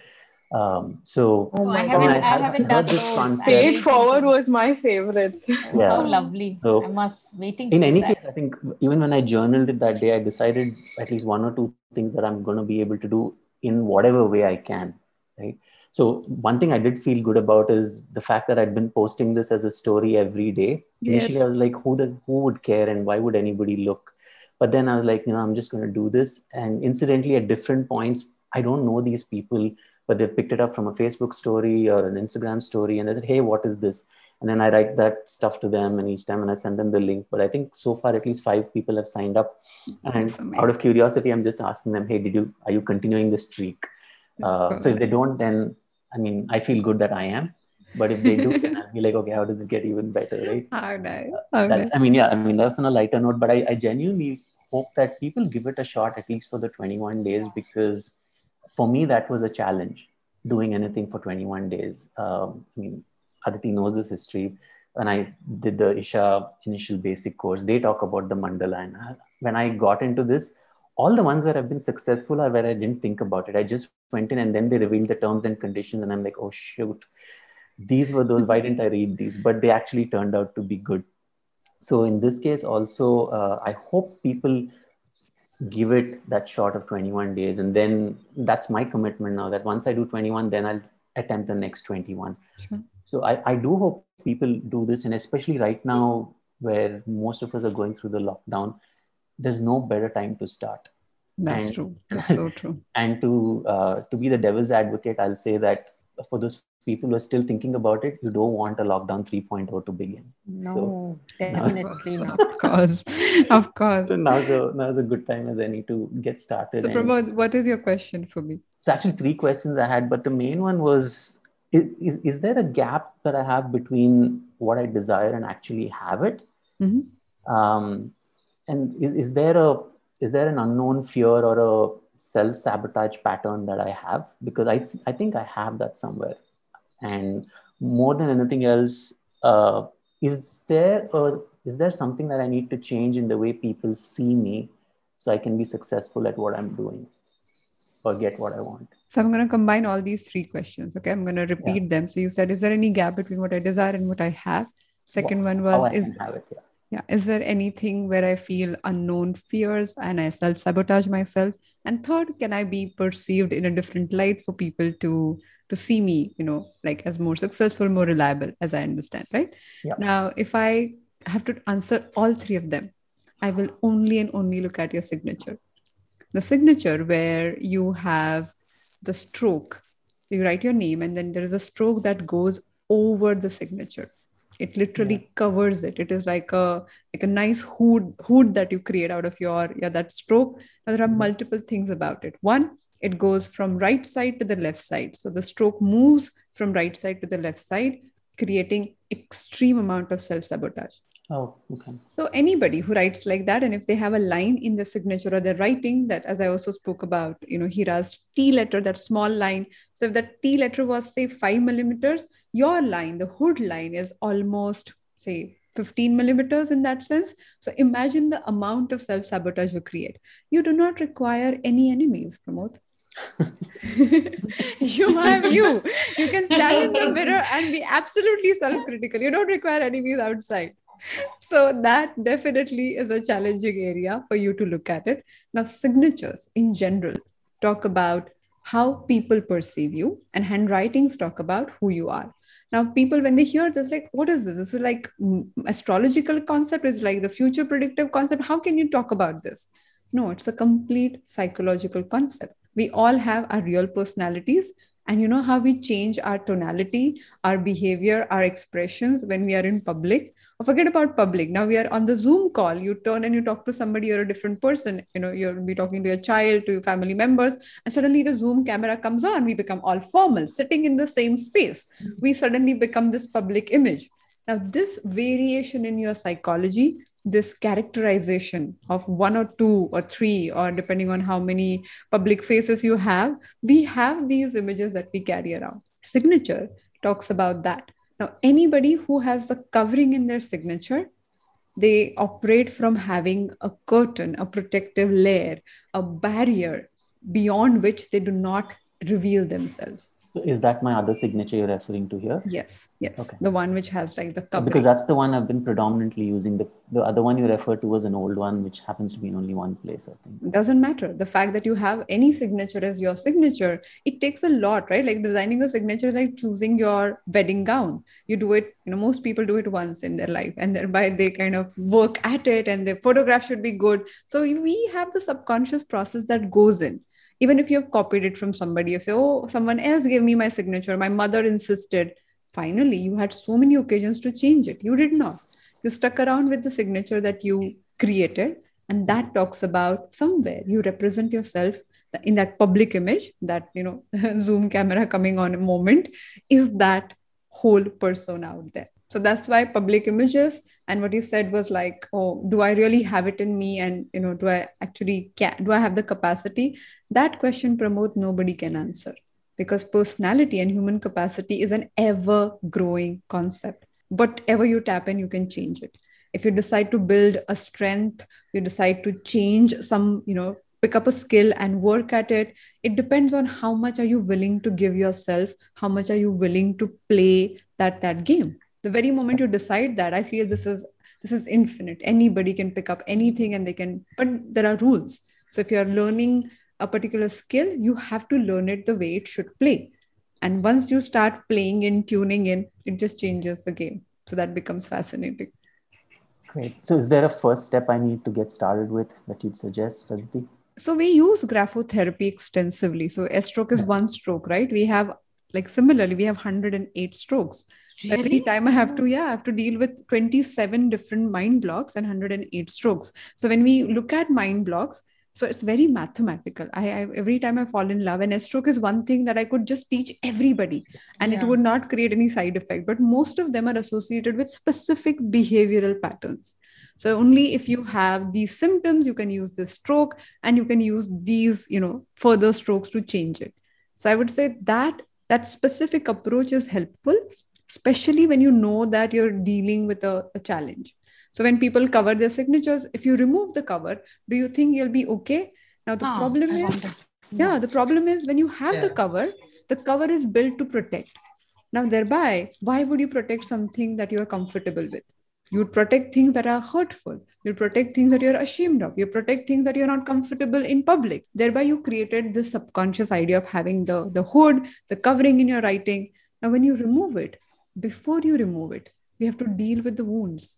Um, so oh, I, haven't, I, I, I haven't done this concept. Pay It Forward was my favorite. [laughs] Yeah. Oh, lovely. So I must waiting. In any that. case, I think even when I journaled it that day, I decided at least one or two things that I'm going to be able to do in whatever way I can. Right. So one thing I did feel good about is the fact that I'd been posting this as a story every day. Yes. Initially, I was like, who the who would care and why would anybody look? But then I was like, you know, I'm just going to do this. And incidentally, at different points, I don't know these people, but they've picked it up from a Facebook story or an Instagram story, and they said, hey, what is this? And then I write that stuff to them, and each time and I send them the link. But I think so far at least five people have signed up, and out of curiosity, I'm just asking them, hey, did you are you continuing the streak? Uh, so if they don't, then I mean, I feel good that I am. But if they do, then I'll be like, okay, how does it get even better, right? How nice. How that's, I mean, yeah, I mean, that's on a lighter note, but I, I genuinely hope that people give it a shot at least for the 21 days because for me, that was a challenge doing anything for 21 days. Um, I mean, Aditi knows this history. When I did the Isha initial basic course, they talk about the mandala. And when I got into this, all the ones where I've been successful are where I didn't think about it. I just went in and then they revealed the terms and conditions, and I'm like, oh shoot, these were those. Why didn't I read these? But they actually turned out to be good. So in this case, also, uh, I hope people give it that shot of 21 days, and then that's my commitment now. That once I do 21, then I'll attempt the next 21. Sure. So I, I do hope people do this, and especially right now where most of us are going through the lockdown there's no better time to start that's and, true [laughs] that's so true and to uh, to be the devil's advocate i'll say that for those people who are still thinking about it you don't want a lockdown 3.0 to begin. No so definitely [laughs] now, not. Of course of course. So now's a, now's a good time as any to get started so pramod what is your question for me? It's actually three questions i had but the main one was is, is there a gap that i have between what i desire and actually have it? Mm-hmm. um, and is, is there a is there an unknown fear or a self sabotage pattern that I have? Because I, I think I have that somewhere. And more than anything else, uh, is there a, is there something that I need to change in the way people see me so I can be successful at what I'm doing or get what I want? So I'm going to combine all these three questions. Okay. I'm going to repeat yeah. them. So you said, is there any gap between what I desire and what I have? Second one was, is, it, yeah yeah is there anything where i feel unknown fears and i self sabotage myself? And third can i be perceived in a different light for people to to see me you know like as more successful more reliable as i understand right? Yeah. now if i have to answer all three of them i will only and only look at your signature. The signature where you have the stroke. You write your name and then there is a stroke that goes over the signature it literally yeah. covers it. It is like a like a nice hood hood that you create out of your yeah that stroke. Now there are mm-hmm. multiple things about it. One it goes from right side to the left side. So the stroke moves from right side to the left side creating extreme amount of self sabotage Oh, okay. So anybody who writes like that, and if they have a line in the signature or the writing that, as I also spoke about, you know, Hira's T letter, that small line. So if that T letter was say five millimeters, your line, the hood line, is almost say 15 millimeters in that sense. So imagine the amount of self sabotage you create. You do not require any enemies, Pramod. [laughs] you have you. You can stand in the [laughs] mirror and be absolutely self critical. You don't require enemies outside so that definitely is a challenging area for you to look at it. Now, signatures in general talk about how people perceive you, and handwritings talk about who you are. Now, people, when they hear this, like, what is this? This is like astrological concept, is like the future predictive concept. How can you talk about this? No, it's a complete psychological concept. We all have our real personalities, and you know how we change our tonality, our behavior, our expressions when we are in public forget about public. Now we are on the zoom call. You turn and you talk to somebody you're a different person. You know you'll be talking to your child to your family members and suddenly the zoom camera comes on. We become all formal sitting in the same space. Mm-hmm. We suddenly become this public image. Now this variation in your psychology this characterization of one or two or three or depending on how many public faces you have we have these images that we carry around. Signature talks about that now, anybody who has a covering in their signature they operate from having a curtain, a protective layer, a barrier beyond which they do not reveal themselves. So is that my other signature you're referring to here? Yes, yes. Okay. The one which has like the covering. Because that's the one I've been predominantly using. The, the other one you refer to was an old one, which happens to be in only one place, I think. It doesn't matter. The fact that you have any signature as your signature, it takes a lot, right? Like designing a signature like choosing your wedding gown. You do it, you know, most people do it once in their life and thereby they kind of work at it and their photograph should be good. So we have the subconscious process that goes in even if you have copied it from somebody you say oh someone else gave me my signature. My mother insisted. Finally you had so many occasions to change it. You did not. You stuck around with the signature that you created and that talks about somewhere. You represent yourself in that public image that you know [laughs] zoom camera coming on a moment. Is that whole person out there so that's why public images and what you said was like oh do i really have it in me? And you know do i actually can do i have the capacity? That question Pramod nobody can answer because personality and human capacity is an ever growing concept. Whatever you tap in you can change it. If you decide to build a strength you decide to change some you know pick up a skill and work at it it depends on how much are you willing to give yourself how much are you willing to play that that game the very moment you decide that i feel this is this is infinite. Anybody can pick up anything and they can but there are rules. So if you're learning a particular skill you have to learn it the way it should play. And once you start playing in tuning in it just changes the game. So that becomes fascinating. Great. So is there a first step i need to get started with that you'd suggest Aditi? so we use graphotherapy extensively. So a stroke is one stroke right? We have like similarly we have 108 strokes so every time I have to, yeah, I have to deal with 27 different mind blocks and 108 strokes. So when we look at mind blocks, so it's very mathematical. I, I every time I fall in love, and S stroke is one thing that I could just teach everybody, and yeah. it would not create any side effect. But most of them are associated with specific behavioral patterns. So only if you have these symptoms, you can use this stroke, and you can use these, you know, further strokes to change it. So I would say that that specific approach is helpful especially when you know that you're dealing with a, a challenge. So when people cover their signatures, if you remove the cover, do you think you'll be okay? Now the oh, problem I is, hmm. yeah, the problem is when you have yeah. the cover, the cover is built to protect. Now thereby, why would you protect something that you are comfortable with? You would protect things that are hurtful. You protect things that you're ashamed of. You protect things that you're not comfortable in public. Thereby, you created this subconscious idea of having the, the hood, the covering in your writing. Now, when you remove it, before you remove it, we have to deal with the wounds.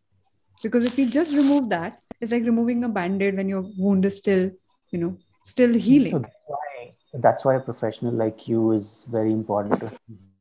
Because if you just remove that, it's like removing a band-aid when your wound is still, you know, still healing. So that's why, that's why a professional like you is very important to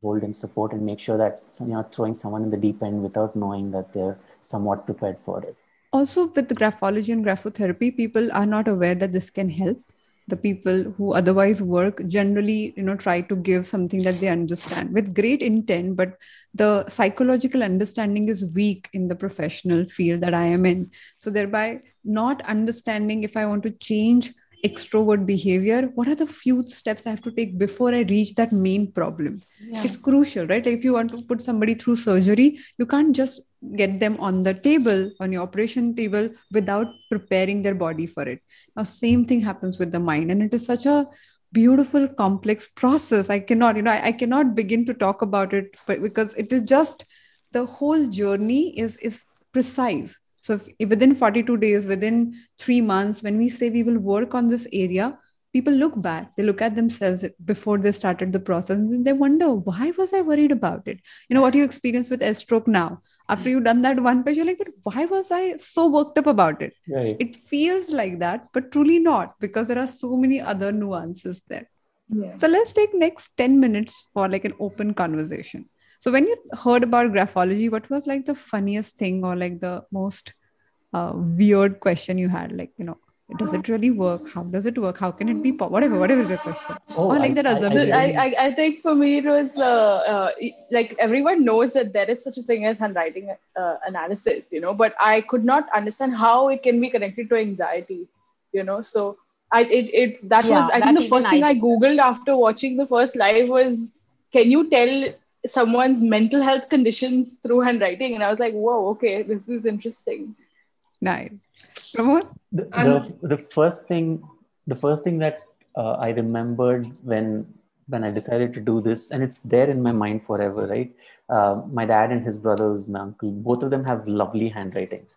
hold and support and make sure that you're not throwing someone in the deep end without knowing that they're somewhat prepared for it. Also, with the graphology and graphotherapy, people are not aware that this can help the people who otherwise work generally you know try to give something that they understand with great intent but the psychological understanding is weak in the professional field that i am in. So thereby not understanding if i want to change extrovert behavior what are the few steps i have to take before i reach that main problem? Yeah. it's crucial right? If you want to put somebody through surgery you can't just get them on the table on your operation table without preparing their body for it. Now same thing happens with the mind and it is such a beautiful complex process. I cannot you know I, I cannot begin to talk about it but because it is just the whole journey is is precise so if, within 42 days, within three months, when we say we will work on this area, people look back, they look at themselves before they started the process and they wonder, why was I worried about it? You know, what you experience with S stroke now. After you've done that one page, you're like, but why was I so worked up about it? Right. It feels like that, but truly not, because there are so many other nuances there. Yeah. So let's take next 10 minutes for like an open conversation. So when you heard about graphology, what was like the funniest thing or like the most uh, weird question you had? Like, you know, does it really work? How does it work? How can it be? Po- whatever, whatever is the question. Oh, or like I, that assumption. I, I, I, think for me it was uh, uh, like everyone knows that there is such a thing as handwriting uh, analysis, you know, but I could not understand how it can be connected to anxiety, you know. So I it, it that yeah, was I think the first thing I googled after watching the first live was, can you tell someone's mental health conditions through handwriting and i was like whoa okay this is interesting Nice. Pramod? The, the, the, first thing, the first thing that uh, I remembered when when I decided to do this, and it's there in my mind forever, right? Uh, my dad and his brothers, my uncle, both of them have lovely handwritings.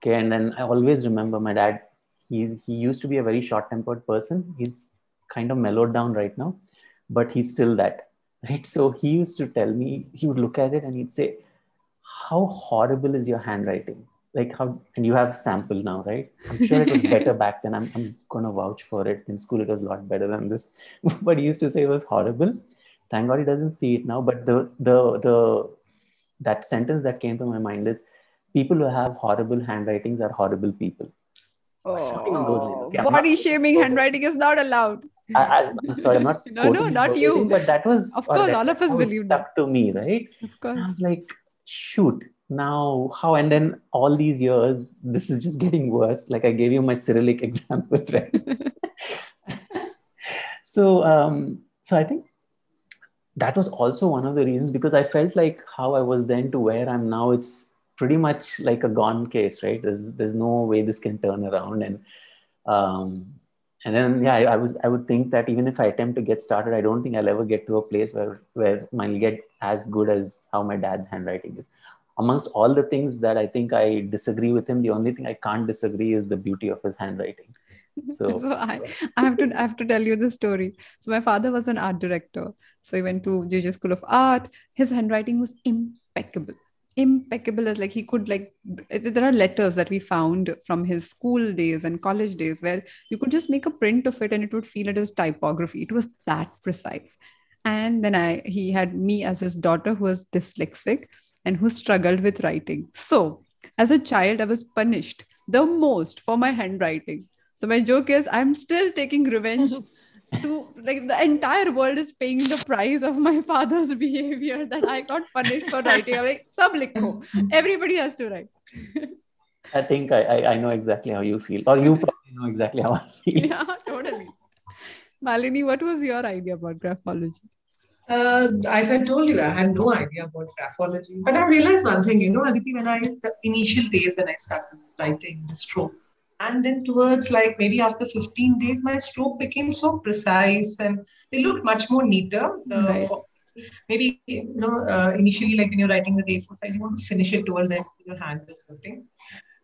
Okay, and then I always remember my dad. He's he used to be a very short-tempered person. He's kind of mellowed down right now, but he's still that, right? So he used to tell me he would look at it and he'd say, "How horrible is your handwriting?" like how and you have sample now right? I'm sure it was [laughs] better back then. I'm, I'm gonna vouch for it. In school it was a lot better than this. [laughs] But he used to say it was horrible. Thank god he doesn't see it now. But the the the that sentence that came to my mind is people who have horrible handwritings are horrible people. Oh, something on those lines. Okay, body not, shaming handwriting is not allowed I, am sorry, I'm not. [laughs] no, no, not you. But that was, of course, all of us believe stuck that. to me, right? Of course. And I was like, shoot, now how and then all these years this is just getting worse like i gave you my cyrillic [laughs] example right [laughs] so um so i think that was also one of the reasons because i felt like how i was then to where i'm now it's pretty much like a gone case right there's there's no way this can turn around and um and then yeah I, I, was i would think that even if i attempt to get started i don't think i'll ever get to a place where where mine get as good as how my dad's handwriting is amongst all the things that I think I disagree with him, the only thing I can't disagree is the beauty of his handwriting. So, [laughs] so I, I have to I have to tell you the story. So my father was an art director. So he went to JJ School of Art. His handwriting was impeccable. Impeccable as like he could like there are letters that we found from his school days and college days where you could just make a print of it and it would feel it as typography. It was that precise. And then I he had me as his daughter who was dyslexic and who struggled with writing. So, as a child, I was punished the most for my handwriting. So, my joke is, I'm still taking revenge. [laughs] to like the entire world is paying the price of my father's [laughs] behavior that I got punished for writing. I'm like, sub likho. Everybody has to write. I think I, I, I know exactly how you feel, or you probably know exactly how I feel. [laughs] Yeah, totally. Malini, what was your idea about graphology? Uh, as I told you, I had no idea about graphology. But I realized one thing, you know, Aditi, when I, the initial days when I started writing the stroke, and then towards like maybe after 15 days, my stroke became so precise and they looked much more neater. right. Maybe, you know, uh, initially, like when you're writing the A4 side, you want to finish it towards the end your hand is hurting.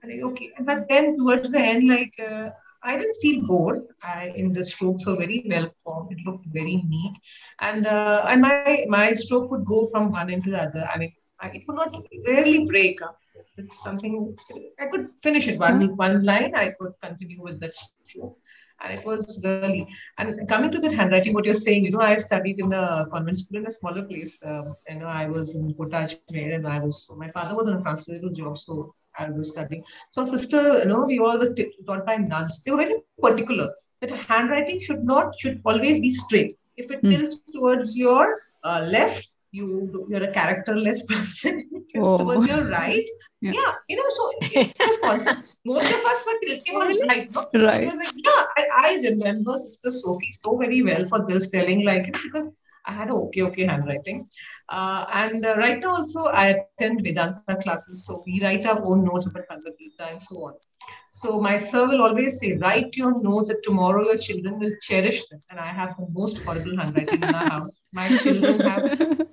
Like, okay. But then towards the end, like, uh, I didn't feel bored. I, in the strokes were very well formed. It looked very neat, and uh, and my my stroke would go from one end to the other. I mean, I, it would not rarely break up. It's something I could finish it one mm-hmm. one line. I could continue with that stroke, and it was really. And coming to that handwriting, what you're saying, you know, I studied in a convent school in a smaller place. Um, you know, I was in Potaj and I was. My father was on a transferable job, so I was studying. So sister, you know, we all were taught by nuns. They were very particular that handwriting should not should always be straight. If it mm. tilts towards your uh, left, you you're a characterless [laughs] person. oh. towards your right, yeah. yeah. you know. So it was constant. Most of us were tilting on right. No? Right. Like, yeah, I, I remember Sister Sophie so very well for this telling like because I had a okay, okay handwriting. Uh, and uh, right now also I attend Vedanta classes. So we write our own notes about Bhagavad Gita and so on. So my sir will always say, write your note that tomorrow your children will cherish them. And I have the most horrible handwriting in our house. My children have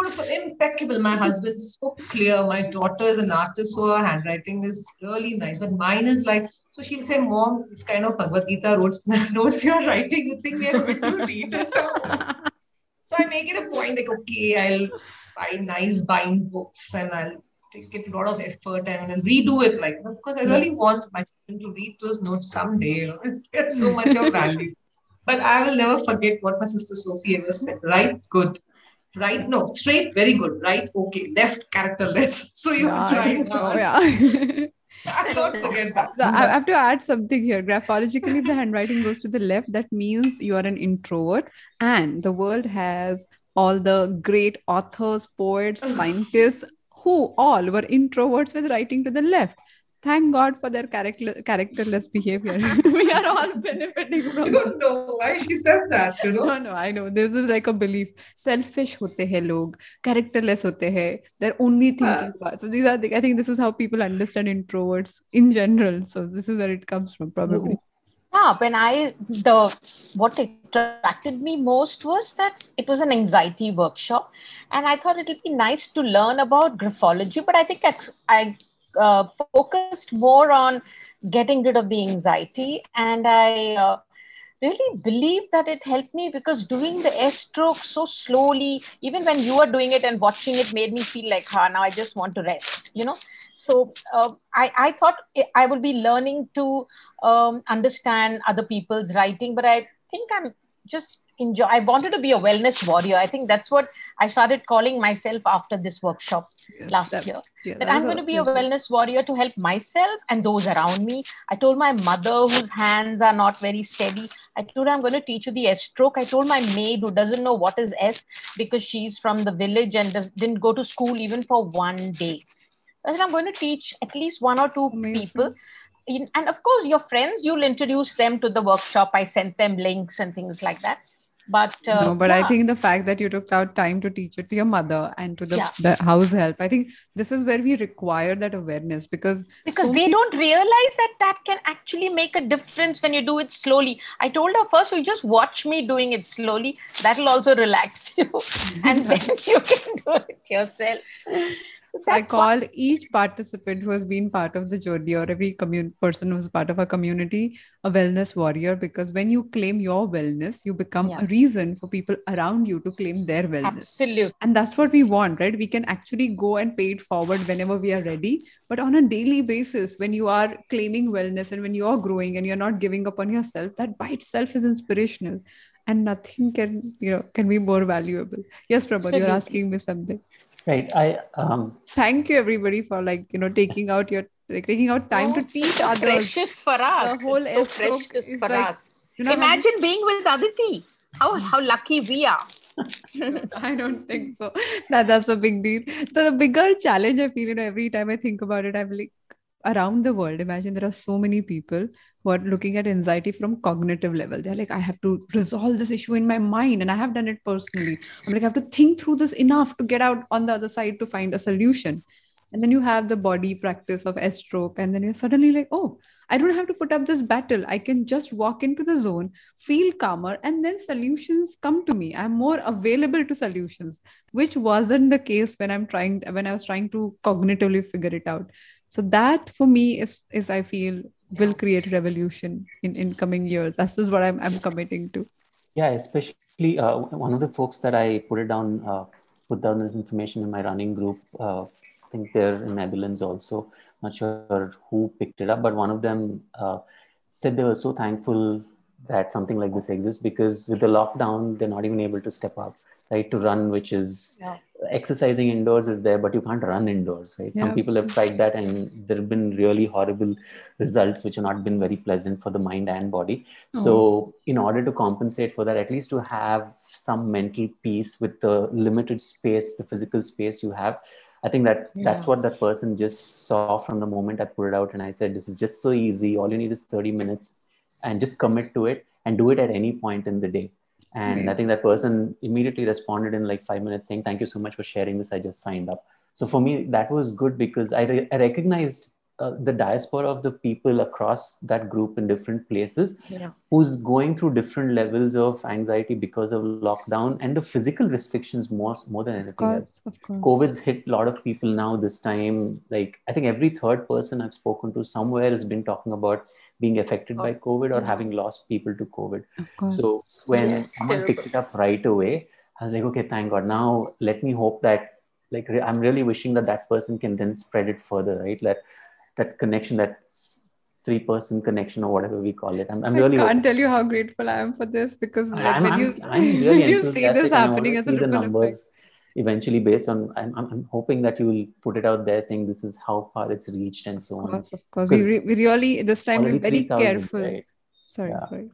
beautiful, impeccable. My husband's so clear. My daughter is an artist, so her handwriting is really nice. But mine is like, so she'll say, Mom, it's kind of Bhagavad Gita notes, [laughs] notes you're writing. You think we are going to read it? [laughs] So I make it a point like, okay, I'll buy nice buying books and I'll take it a lot of effort and then redo it like because I really want my children to read those notes someday. You [laughs] know, it's, it's so much of value. But I will never forget what my sister Sophie ever said. Right, good. Right, no, straight, very good. Right, okay. Left, characterless. [laughs] So you yeah, try. [laughs] Oh, yeah. I [laughs] don't forget that. So I have to add something here. Graphologically, if the handwriting goes to the left, that means you are an introvert, and the world has all the great authors, poets, scientists who all were introverts with writing to the left. Thank God for their character characterless behavior. [laughs] [laughs] we are all benefiting from. I don't know why she said that. You know. No, no, I know. This is like a belief. Selfish hote hai log, characterless hote hai. They're only thinking about. So these are. The, I think this is how people understand introverts in general. So this is where it comes from, probably. Oh. Yeah, when I the what attracted me most was that it was an anxiety workshop, and I thought it would be nice to learn about graphology. But I think I, I uh, focused more on getting rid of the anxiety. And i uh, really believe that it helped me because doing the s stroke so slowly even when you are doing it and watching it made me feel like ah, now i just want to rest you know? So uh, I, I thought i would be learning to um, understand other people's writing but i think i'm just enjoy i wanted to be a wellness warrior. I think that's what i started calling myself after this workshop yes, last that, year. yeah, that i'm going to be a wellness warrior to help myself and those around me. I told my mother whose hands are not very steady. I told her i'm going to teach you the s stroke i told my maid who doesn't know what is s because she's from the village and does, didn't go to school even for one day. So i said i'm going to teach at least one or two Amazing. people. And of course your friends you'll introduce them to the workshop. I sent them links and things like that but uh, no but yeah. i think the fact that you took out time to teach it to your mother and to the, yeah. the house help i think this is where we require that awareness because because so they people... don't realize that that can actually make a difference when you do it slowly i told her first you just watch me doing it slowly that'll also relax [laughs] you [laughs] and then [laughs] you can do it yourself so I call each participant who has been part of the journey or every commun- person who's part of a community a wellness warrior because when you claim your wellness, you become yeah. a reason for people around you to claim their wellness. Absolutely. And that's what we want, right? We can actually go and pay it forward whenever we are ready. But on a daily basis, when you are claiming wellness and when you are growing and you're not giving up on yourself, that by itself is inspirational and nothing can you know can be more valuable yes Prabodh, you're asking me something Right. I um thank you everybody for like you know taking out your like taking out time oh, to teach so others. Precious for us. The whole so precious for like, us. You know, Imagine this... being with Aditi. How how lucky we are. [laughs] I don't think so. That that's a big deal. The, the bigger challenge I feel, you know, every time I think about it, I'm like, around the world imagine there are so many people who are looking at anxiety from cognitive level. They're like i have to resolve this issue in my mind and i have done it personally. I'm like i have to think through this enough to get out on the other side to find a solution. And then you have the body practice of s stroke and then you're suddenly like oh i don't have to put up this battle. I can just walk into the zone feel calmer and then solutions come to me. I'm more available to solutions which wasn't the case when i'm trying when i was trying to cognitively figure it out. So that for me is is i feel will create revolution in in coming years. That's just what i'm, I'm committing to. Yeah especially uh, one of the folks that i put it down uh, put down this information in my running group uh, i think they're in netherlands also. Not sure who picked it up but one of them uh, said they were so thankful that something like this exists because with the lockdown they're not even able to step up right to run which is yeah exercising indoors is there but you can't run indoors right yeah. some people have tried that and there have been really horrible results which have not been very pleasant for the mind and body oh. so in order to compensate for that at least to have some mental peace with the limited space the physical space you have i think that yeah. that's what that person just saw from the moment i put it out and i said this is just so easy all you need is 30 minutes and just commit to it and do it at any point in the day and I think that person immediately responded in like five minutes saying, Thank you so much for sharing this. I just signed up. So for me, that was good because I, re- I recognized uh, the diaspora of the people across that group in different places yeah. who's going through different levels of anxiety because of lockdown and the physical restrictions more more than anything course, else of course. covid's hit a lot of people now this time like i think every third person i've spoken to somewhere has been talking about being affected by oh, COVID or having lost people to COVID. So when yes, someone terrible. picked it up right away, I was like, okay, thank God. Now let me hope that, like, I'm really wishing that that person can then spread it further, right? That that connection, that three person connection or whatever we call it. I'm, I'm really. I can't tell you how grateful I am for this because like, I'm, when I'm, you I'm really [laughs] you see this happening as a ripple numbers. Effect eventually based on I'm, I'm hoping that you will put it out there saying this is how far it's reached and so on of course of course we, re- we really this time we're very careful right? sorry yeah. sorry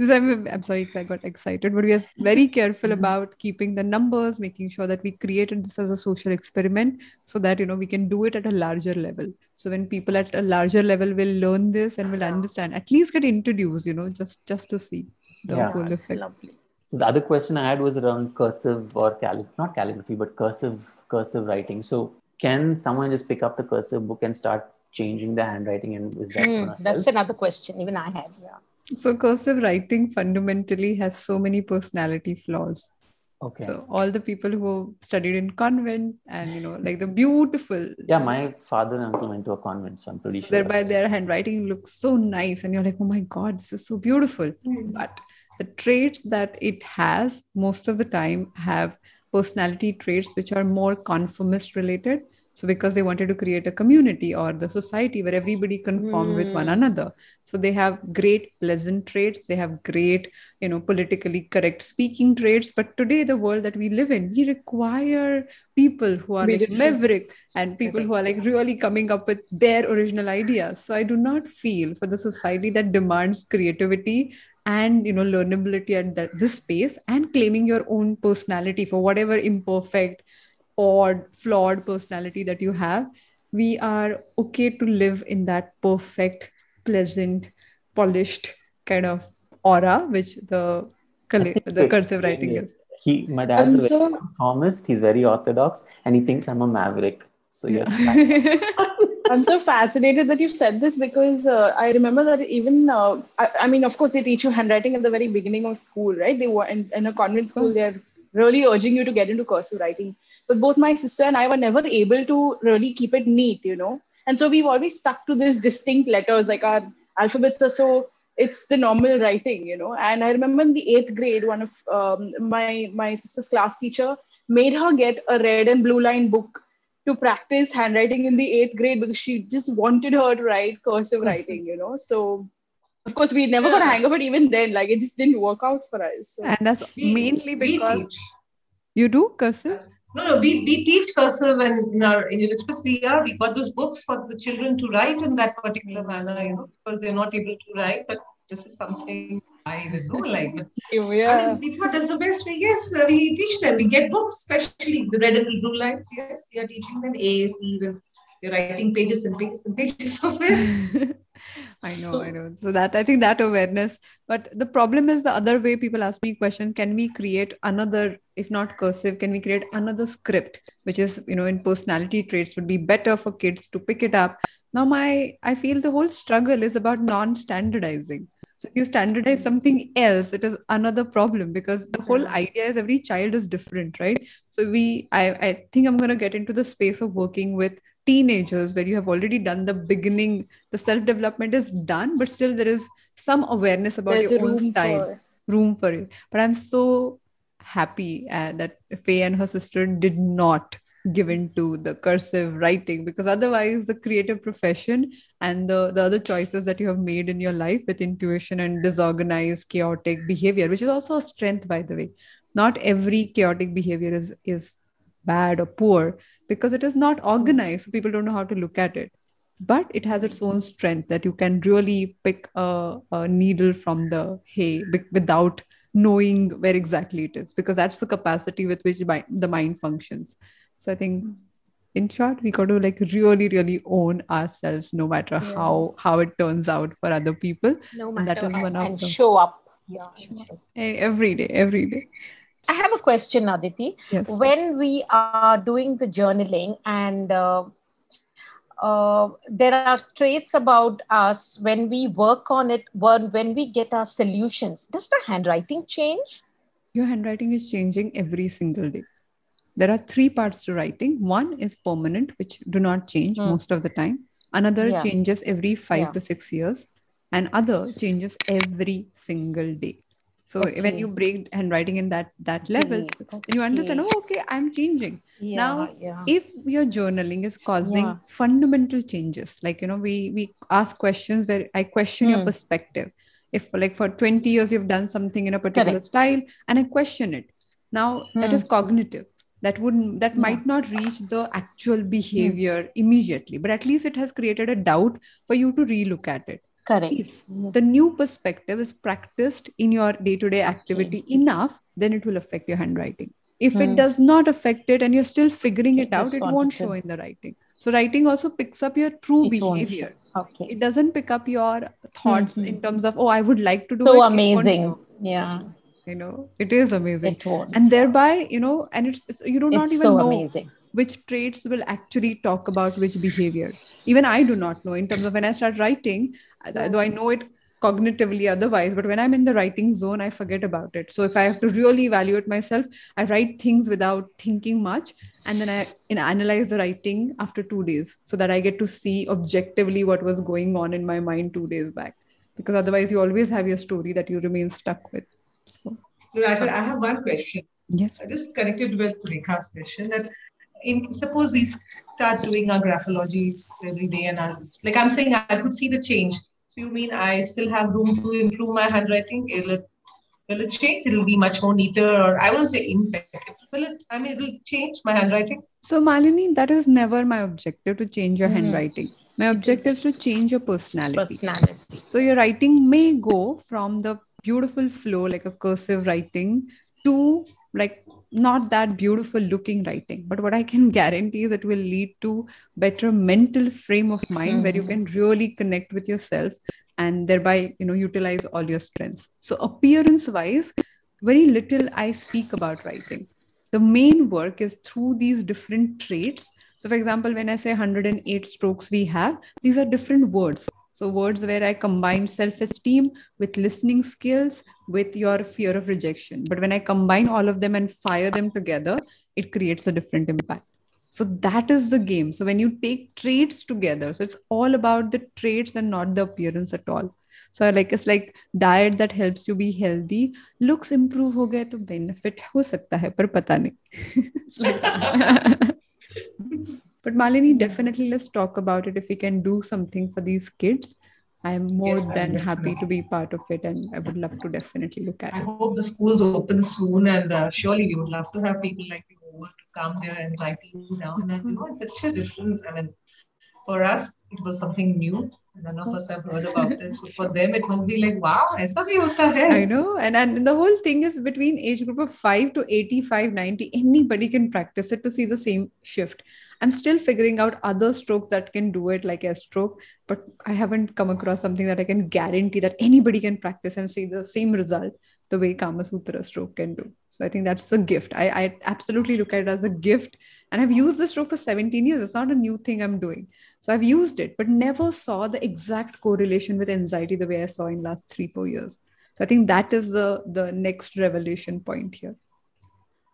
I'm, I'm sorry if I got excited, but we are very careful mm-hmm. about keeping the numbers, making sure that we created this as a social experiment so that you know we can do it at a larger level. So when people at a larger level will learn this and will understand, at least get introduced, you know, just just to see the yeah, whole effect. Lovely. So the other question I had was around cursive or calligraphy, not calligraphy, but cursive cursive writing. So can someone just pick up the cursive book and start changing the handwriting and is that mm, that's help? another question even i had yeah so cursive writing fundamentally has so many personality flaws okay so all the people who studied in convent and you know like the beautiful yeah my father and uncle went to a convent so i'm pretty so sure thereby their handwriting looks so nice and you're like oh my god this is so beautiful mm. but the traits that it has most of the time have personality traits which are more conformist related. So because they wanted to create a community or the society where everybody conformed mm. with one hmm. another. So they have great pleasant traits. They have great you know politically correct speaking traits. But today the world that we live in we require people who are like maverick and people who are like really coming up with their original ideas. So i do not feel for the society that demands creativity and you know learnability at that, this space and claiming your own personality for whatever imperfect odd, flawed personality that you have, we are okay to live in that perfect, pleasant, polished kind of aura, which the the cursive writing is. He, my dad's a very conformist. He's very orthodox, and he thinks I'm a maverick. So yes. [laughs] I'm so fascinated that you said this because uh, I remember that even uh, I, I, mean, of course, they teach you handwriting at the very beginning of school, right? They were in, in a convent school. Oh. They're really urging you to get into cursive writing but both my sister and I were never able to really keep it neat, you know. And so we've always stuck to these distinct letters, like our alphabets are so it's the normal writing, you know. And I remember in the eighth grade, one of um, my my sister's class teacher made her get a red and blue line book to practice handwriting in the eighth grade because she just wanted her to write cursive writing, you know. So of course we never got a hang of it even then. Like it just didn't work out for us. So. And that's mainly because you do cursive. No, no, we, we teach cursive and in our in Express we are we got those books for the children to write in that particular manner, you know, because they're not able to write. But this is something I know, [laughs] like. Yeah. I mean, we thought that's the best way. Yes, uh, we teach them. We get books, especially the red and blue lines. Yes, we are teaching them A, C. We're writing pages and pages and pages of it. [laughs] [laughs] I know, so, I know. So that I think that awareness. But the problem is the other way people ask me questions: Can we create another, if not cursive, can we create another script, which is you know in personality traits would be better for kids to pick it up? Now, my I feel the whole struggle is about non-standardizing. So if you standardize something else, it is another problem because the whole idea is every child is different, right? So we, I, I think I'm going to get into the space of working with teenagers where you have already done the beginning the self development is done but still there is some awareness about There's your own style for... room for it. But i'm so happy uh, that faye and her sister did not give to the cursive writing because otherwise the creative profession and the, the other choices that you have made in your life with intuition and disorganized chaotic behavior which is also a strength by the way not every chaotic behavior is is bad or poor because it is not organized. So people don't know how to look at it. But it has its own strength that you can really pick a, a needle from the hay without knowing where exactly it is, because that's the capacity with which the mind functions. So I think in short we got to like really really own ourselves no matter yeah. how how it turns out for other people no matter and that is one of and them. show up yeah every day every day I have a question, Aditi. Yes. When we are doing the journaling and uh, uh, there are traits about us when we work on it, when, when we get our solutions, does the handwriting change? Your handwriting is changing every single day. There are three parts to writing. One is permanent, which do not change mm. most of the time. Another yeah. changes every five yeah. to six years. And other changes every single day so okay. when you break handwriting in that that level okay. you understand oh okay i'm changing yeah, now yeah. if your journaling is causing yeah. fundamental changes like you know we we ask questions where i question your hmm. perspective if like for 20 years you've done something in a particular Correct. style and i question it now that is hmm. cognitive that would that might not reach the actual behavior hmm. immediately but at least it has created a doubt for you to relook at it Correct. If the new perspective is practiced in your day to day activity okay. enough, then it will affect your handwriting. If mm. it hmm. does not affect it and you're still figuring it, it out, it won't show in the writing. So, writing also picks up your true it behavior. Okay. It doesn't pick up your thoughts mm-hmm. in terms of, oh, I would like to do so it. So amazing. Yeah you know? It is amazing. It won't. and thereby you know and it's, it's you do not it's even so know amazing. which traits will actually talk about which behavior. Even i do not know in terms of when i start writing though i know it cognitively otherwise but when i'm in the writing zone i forget about it. So if i have to really evaluate myself i write things without thinking much and then i analyze the writing after 2 days so that i get to see objectively what was going on in my mind 2 days back. Because otherwise you always have your story that you remain stuck with so I have one question. Yes. This connected with Rekha's question that in suppose we start doing our graphology every day and I'll, like I'm saying I could see the change. So you mean I still have room to improve my handwriting? Will it will it change? It'll be much more neater or I won't say impeccable. Will it I mean it will change my handwriting? So Malini, that is never my objective to change your mm-hmm. handwriting. My objective is to change your personality. Personality. So your writing may go from the beautiful flow, like a cursive writing, to like not that beautiful looking writing but what i can [laughs] guarantee is it will lead to better mental frame of mind mm-hmm. where you mm-hmm. can really connect with yourself and thereby you know utilize all your strengths so appearance wise very little i speak about writing the main work is through these different traits so for example when i say 108 strokes we have these are different words so, words where I combine self esteem with listening skills, with your fear of rejection. But when I combine all of them and fire them together, it creates a different impact. So, that is the game. So, when you take traits together, so it's all about the traits and not the appearance at all. So, I like it's like diet that helps you be healthy. Looks improve ho gaye to benefit ho sakta hai, par pata nahi. it's like that. But Malini, definitely let's talk about it. If we can do something for these kids, I am more yes, than happy to be part of it, and I would love to definitely look at I it. I hope the schools open soon, and uh, surely we would love to have people like you over to calm their anxiety down. And you know, it's such a different. I mean, for us, it was something new. None of us have heard about it. So for them, it must be like, wow, aisa bhi hota hai. I know. And, and the whole thing is between age group of 5 to 85, 90, anybody can practice it to see the same shift. I'm still figuring out other strokes that can do it, like a stroke, but I haven't come across something that I can guarantee that anybody can practice and see the same result the way Calmsutra stroke can do. So I think that's a gift. I, I absolutely look at it as a gift. And I've used this stroke for 17 years. It's not a new thing I'm doing. So I've used it, but never saw the exact correlation with anxiety the way I saw in last three, four years. So I think that is the, the next revelation point here.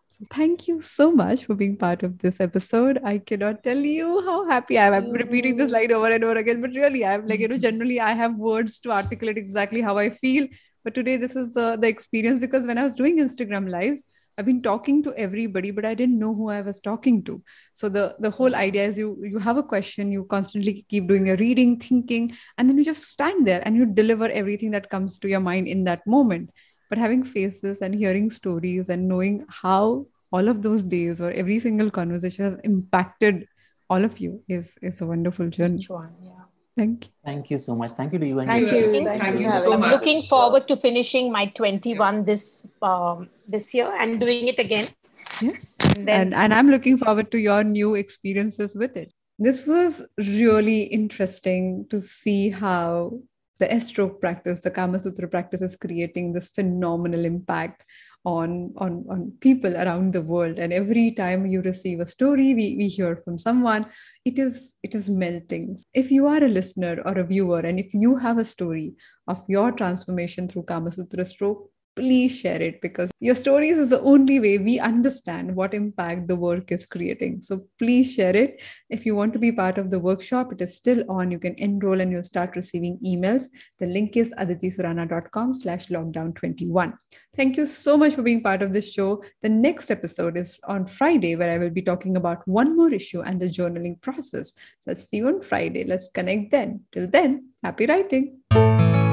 So thank you so much for being part of this episode. I cannot tell you how happy I am. I'm repeating this line over and over again, but really, I'm like, you know, generally I have words to articulate exactly how I feel. But today, this is uh, the experience because when I was doing Instagram lives, I've been talking to everybody, but I didn't know who I was talking to. So the the whole hmm. idea is you you have a question, you constantly keep doing your reading, thinking, and then you just stand there and you deliver everything that comes to your mind in that moment but having faces and hearing stories and knowing how all of those days or every single conversation has impacted all of you is is a wonderful journey yeah. Thank you. Thank you so much. Thank you to you and Thank you. Thank, Thank, Thank you, so I'm much. looking forward to finishing my 21 this um, this year and doing it again. Yes. And, then, and and I'm looking forward to your new experiences with it. This was really interesting to see how the S-stroke practice, the Calmsutra practice is creating this phenomenal impact on, on, on people around the world. And every time you receive a story, we, we hear from someone, it is it is melting. If you are a listener or a viewer, and if you have a story of your transformation through Calmsutra stroke, please share it because your stories is the only way we understand what impact the work is creating. So please share it. If you want to be part of the workshop, it is still on. You can enroll and you'll start receiving emails. The link is aditisurana.com slash lockdown21. Thank you so much for being part of this show. The next episode is on Friday, where I will be talking about one more issue and the journaling process. So let's see you on Friday. Let's connect then. Till then, happy writing.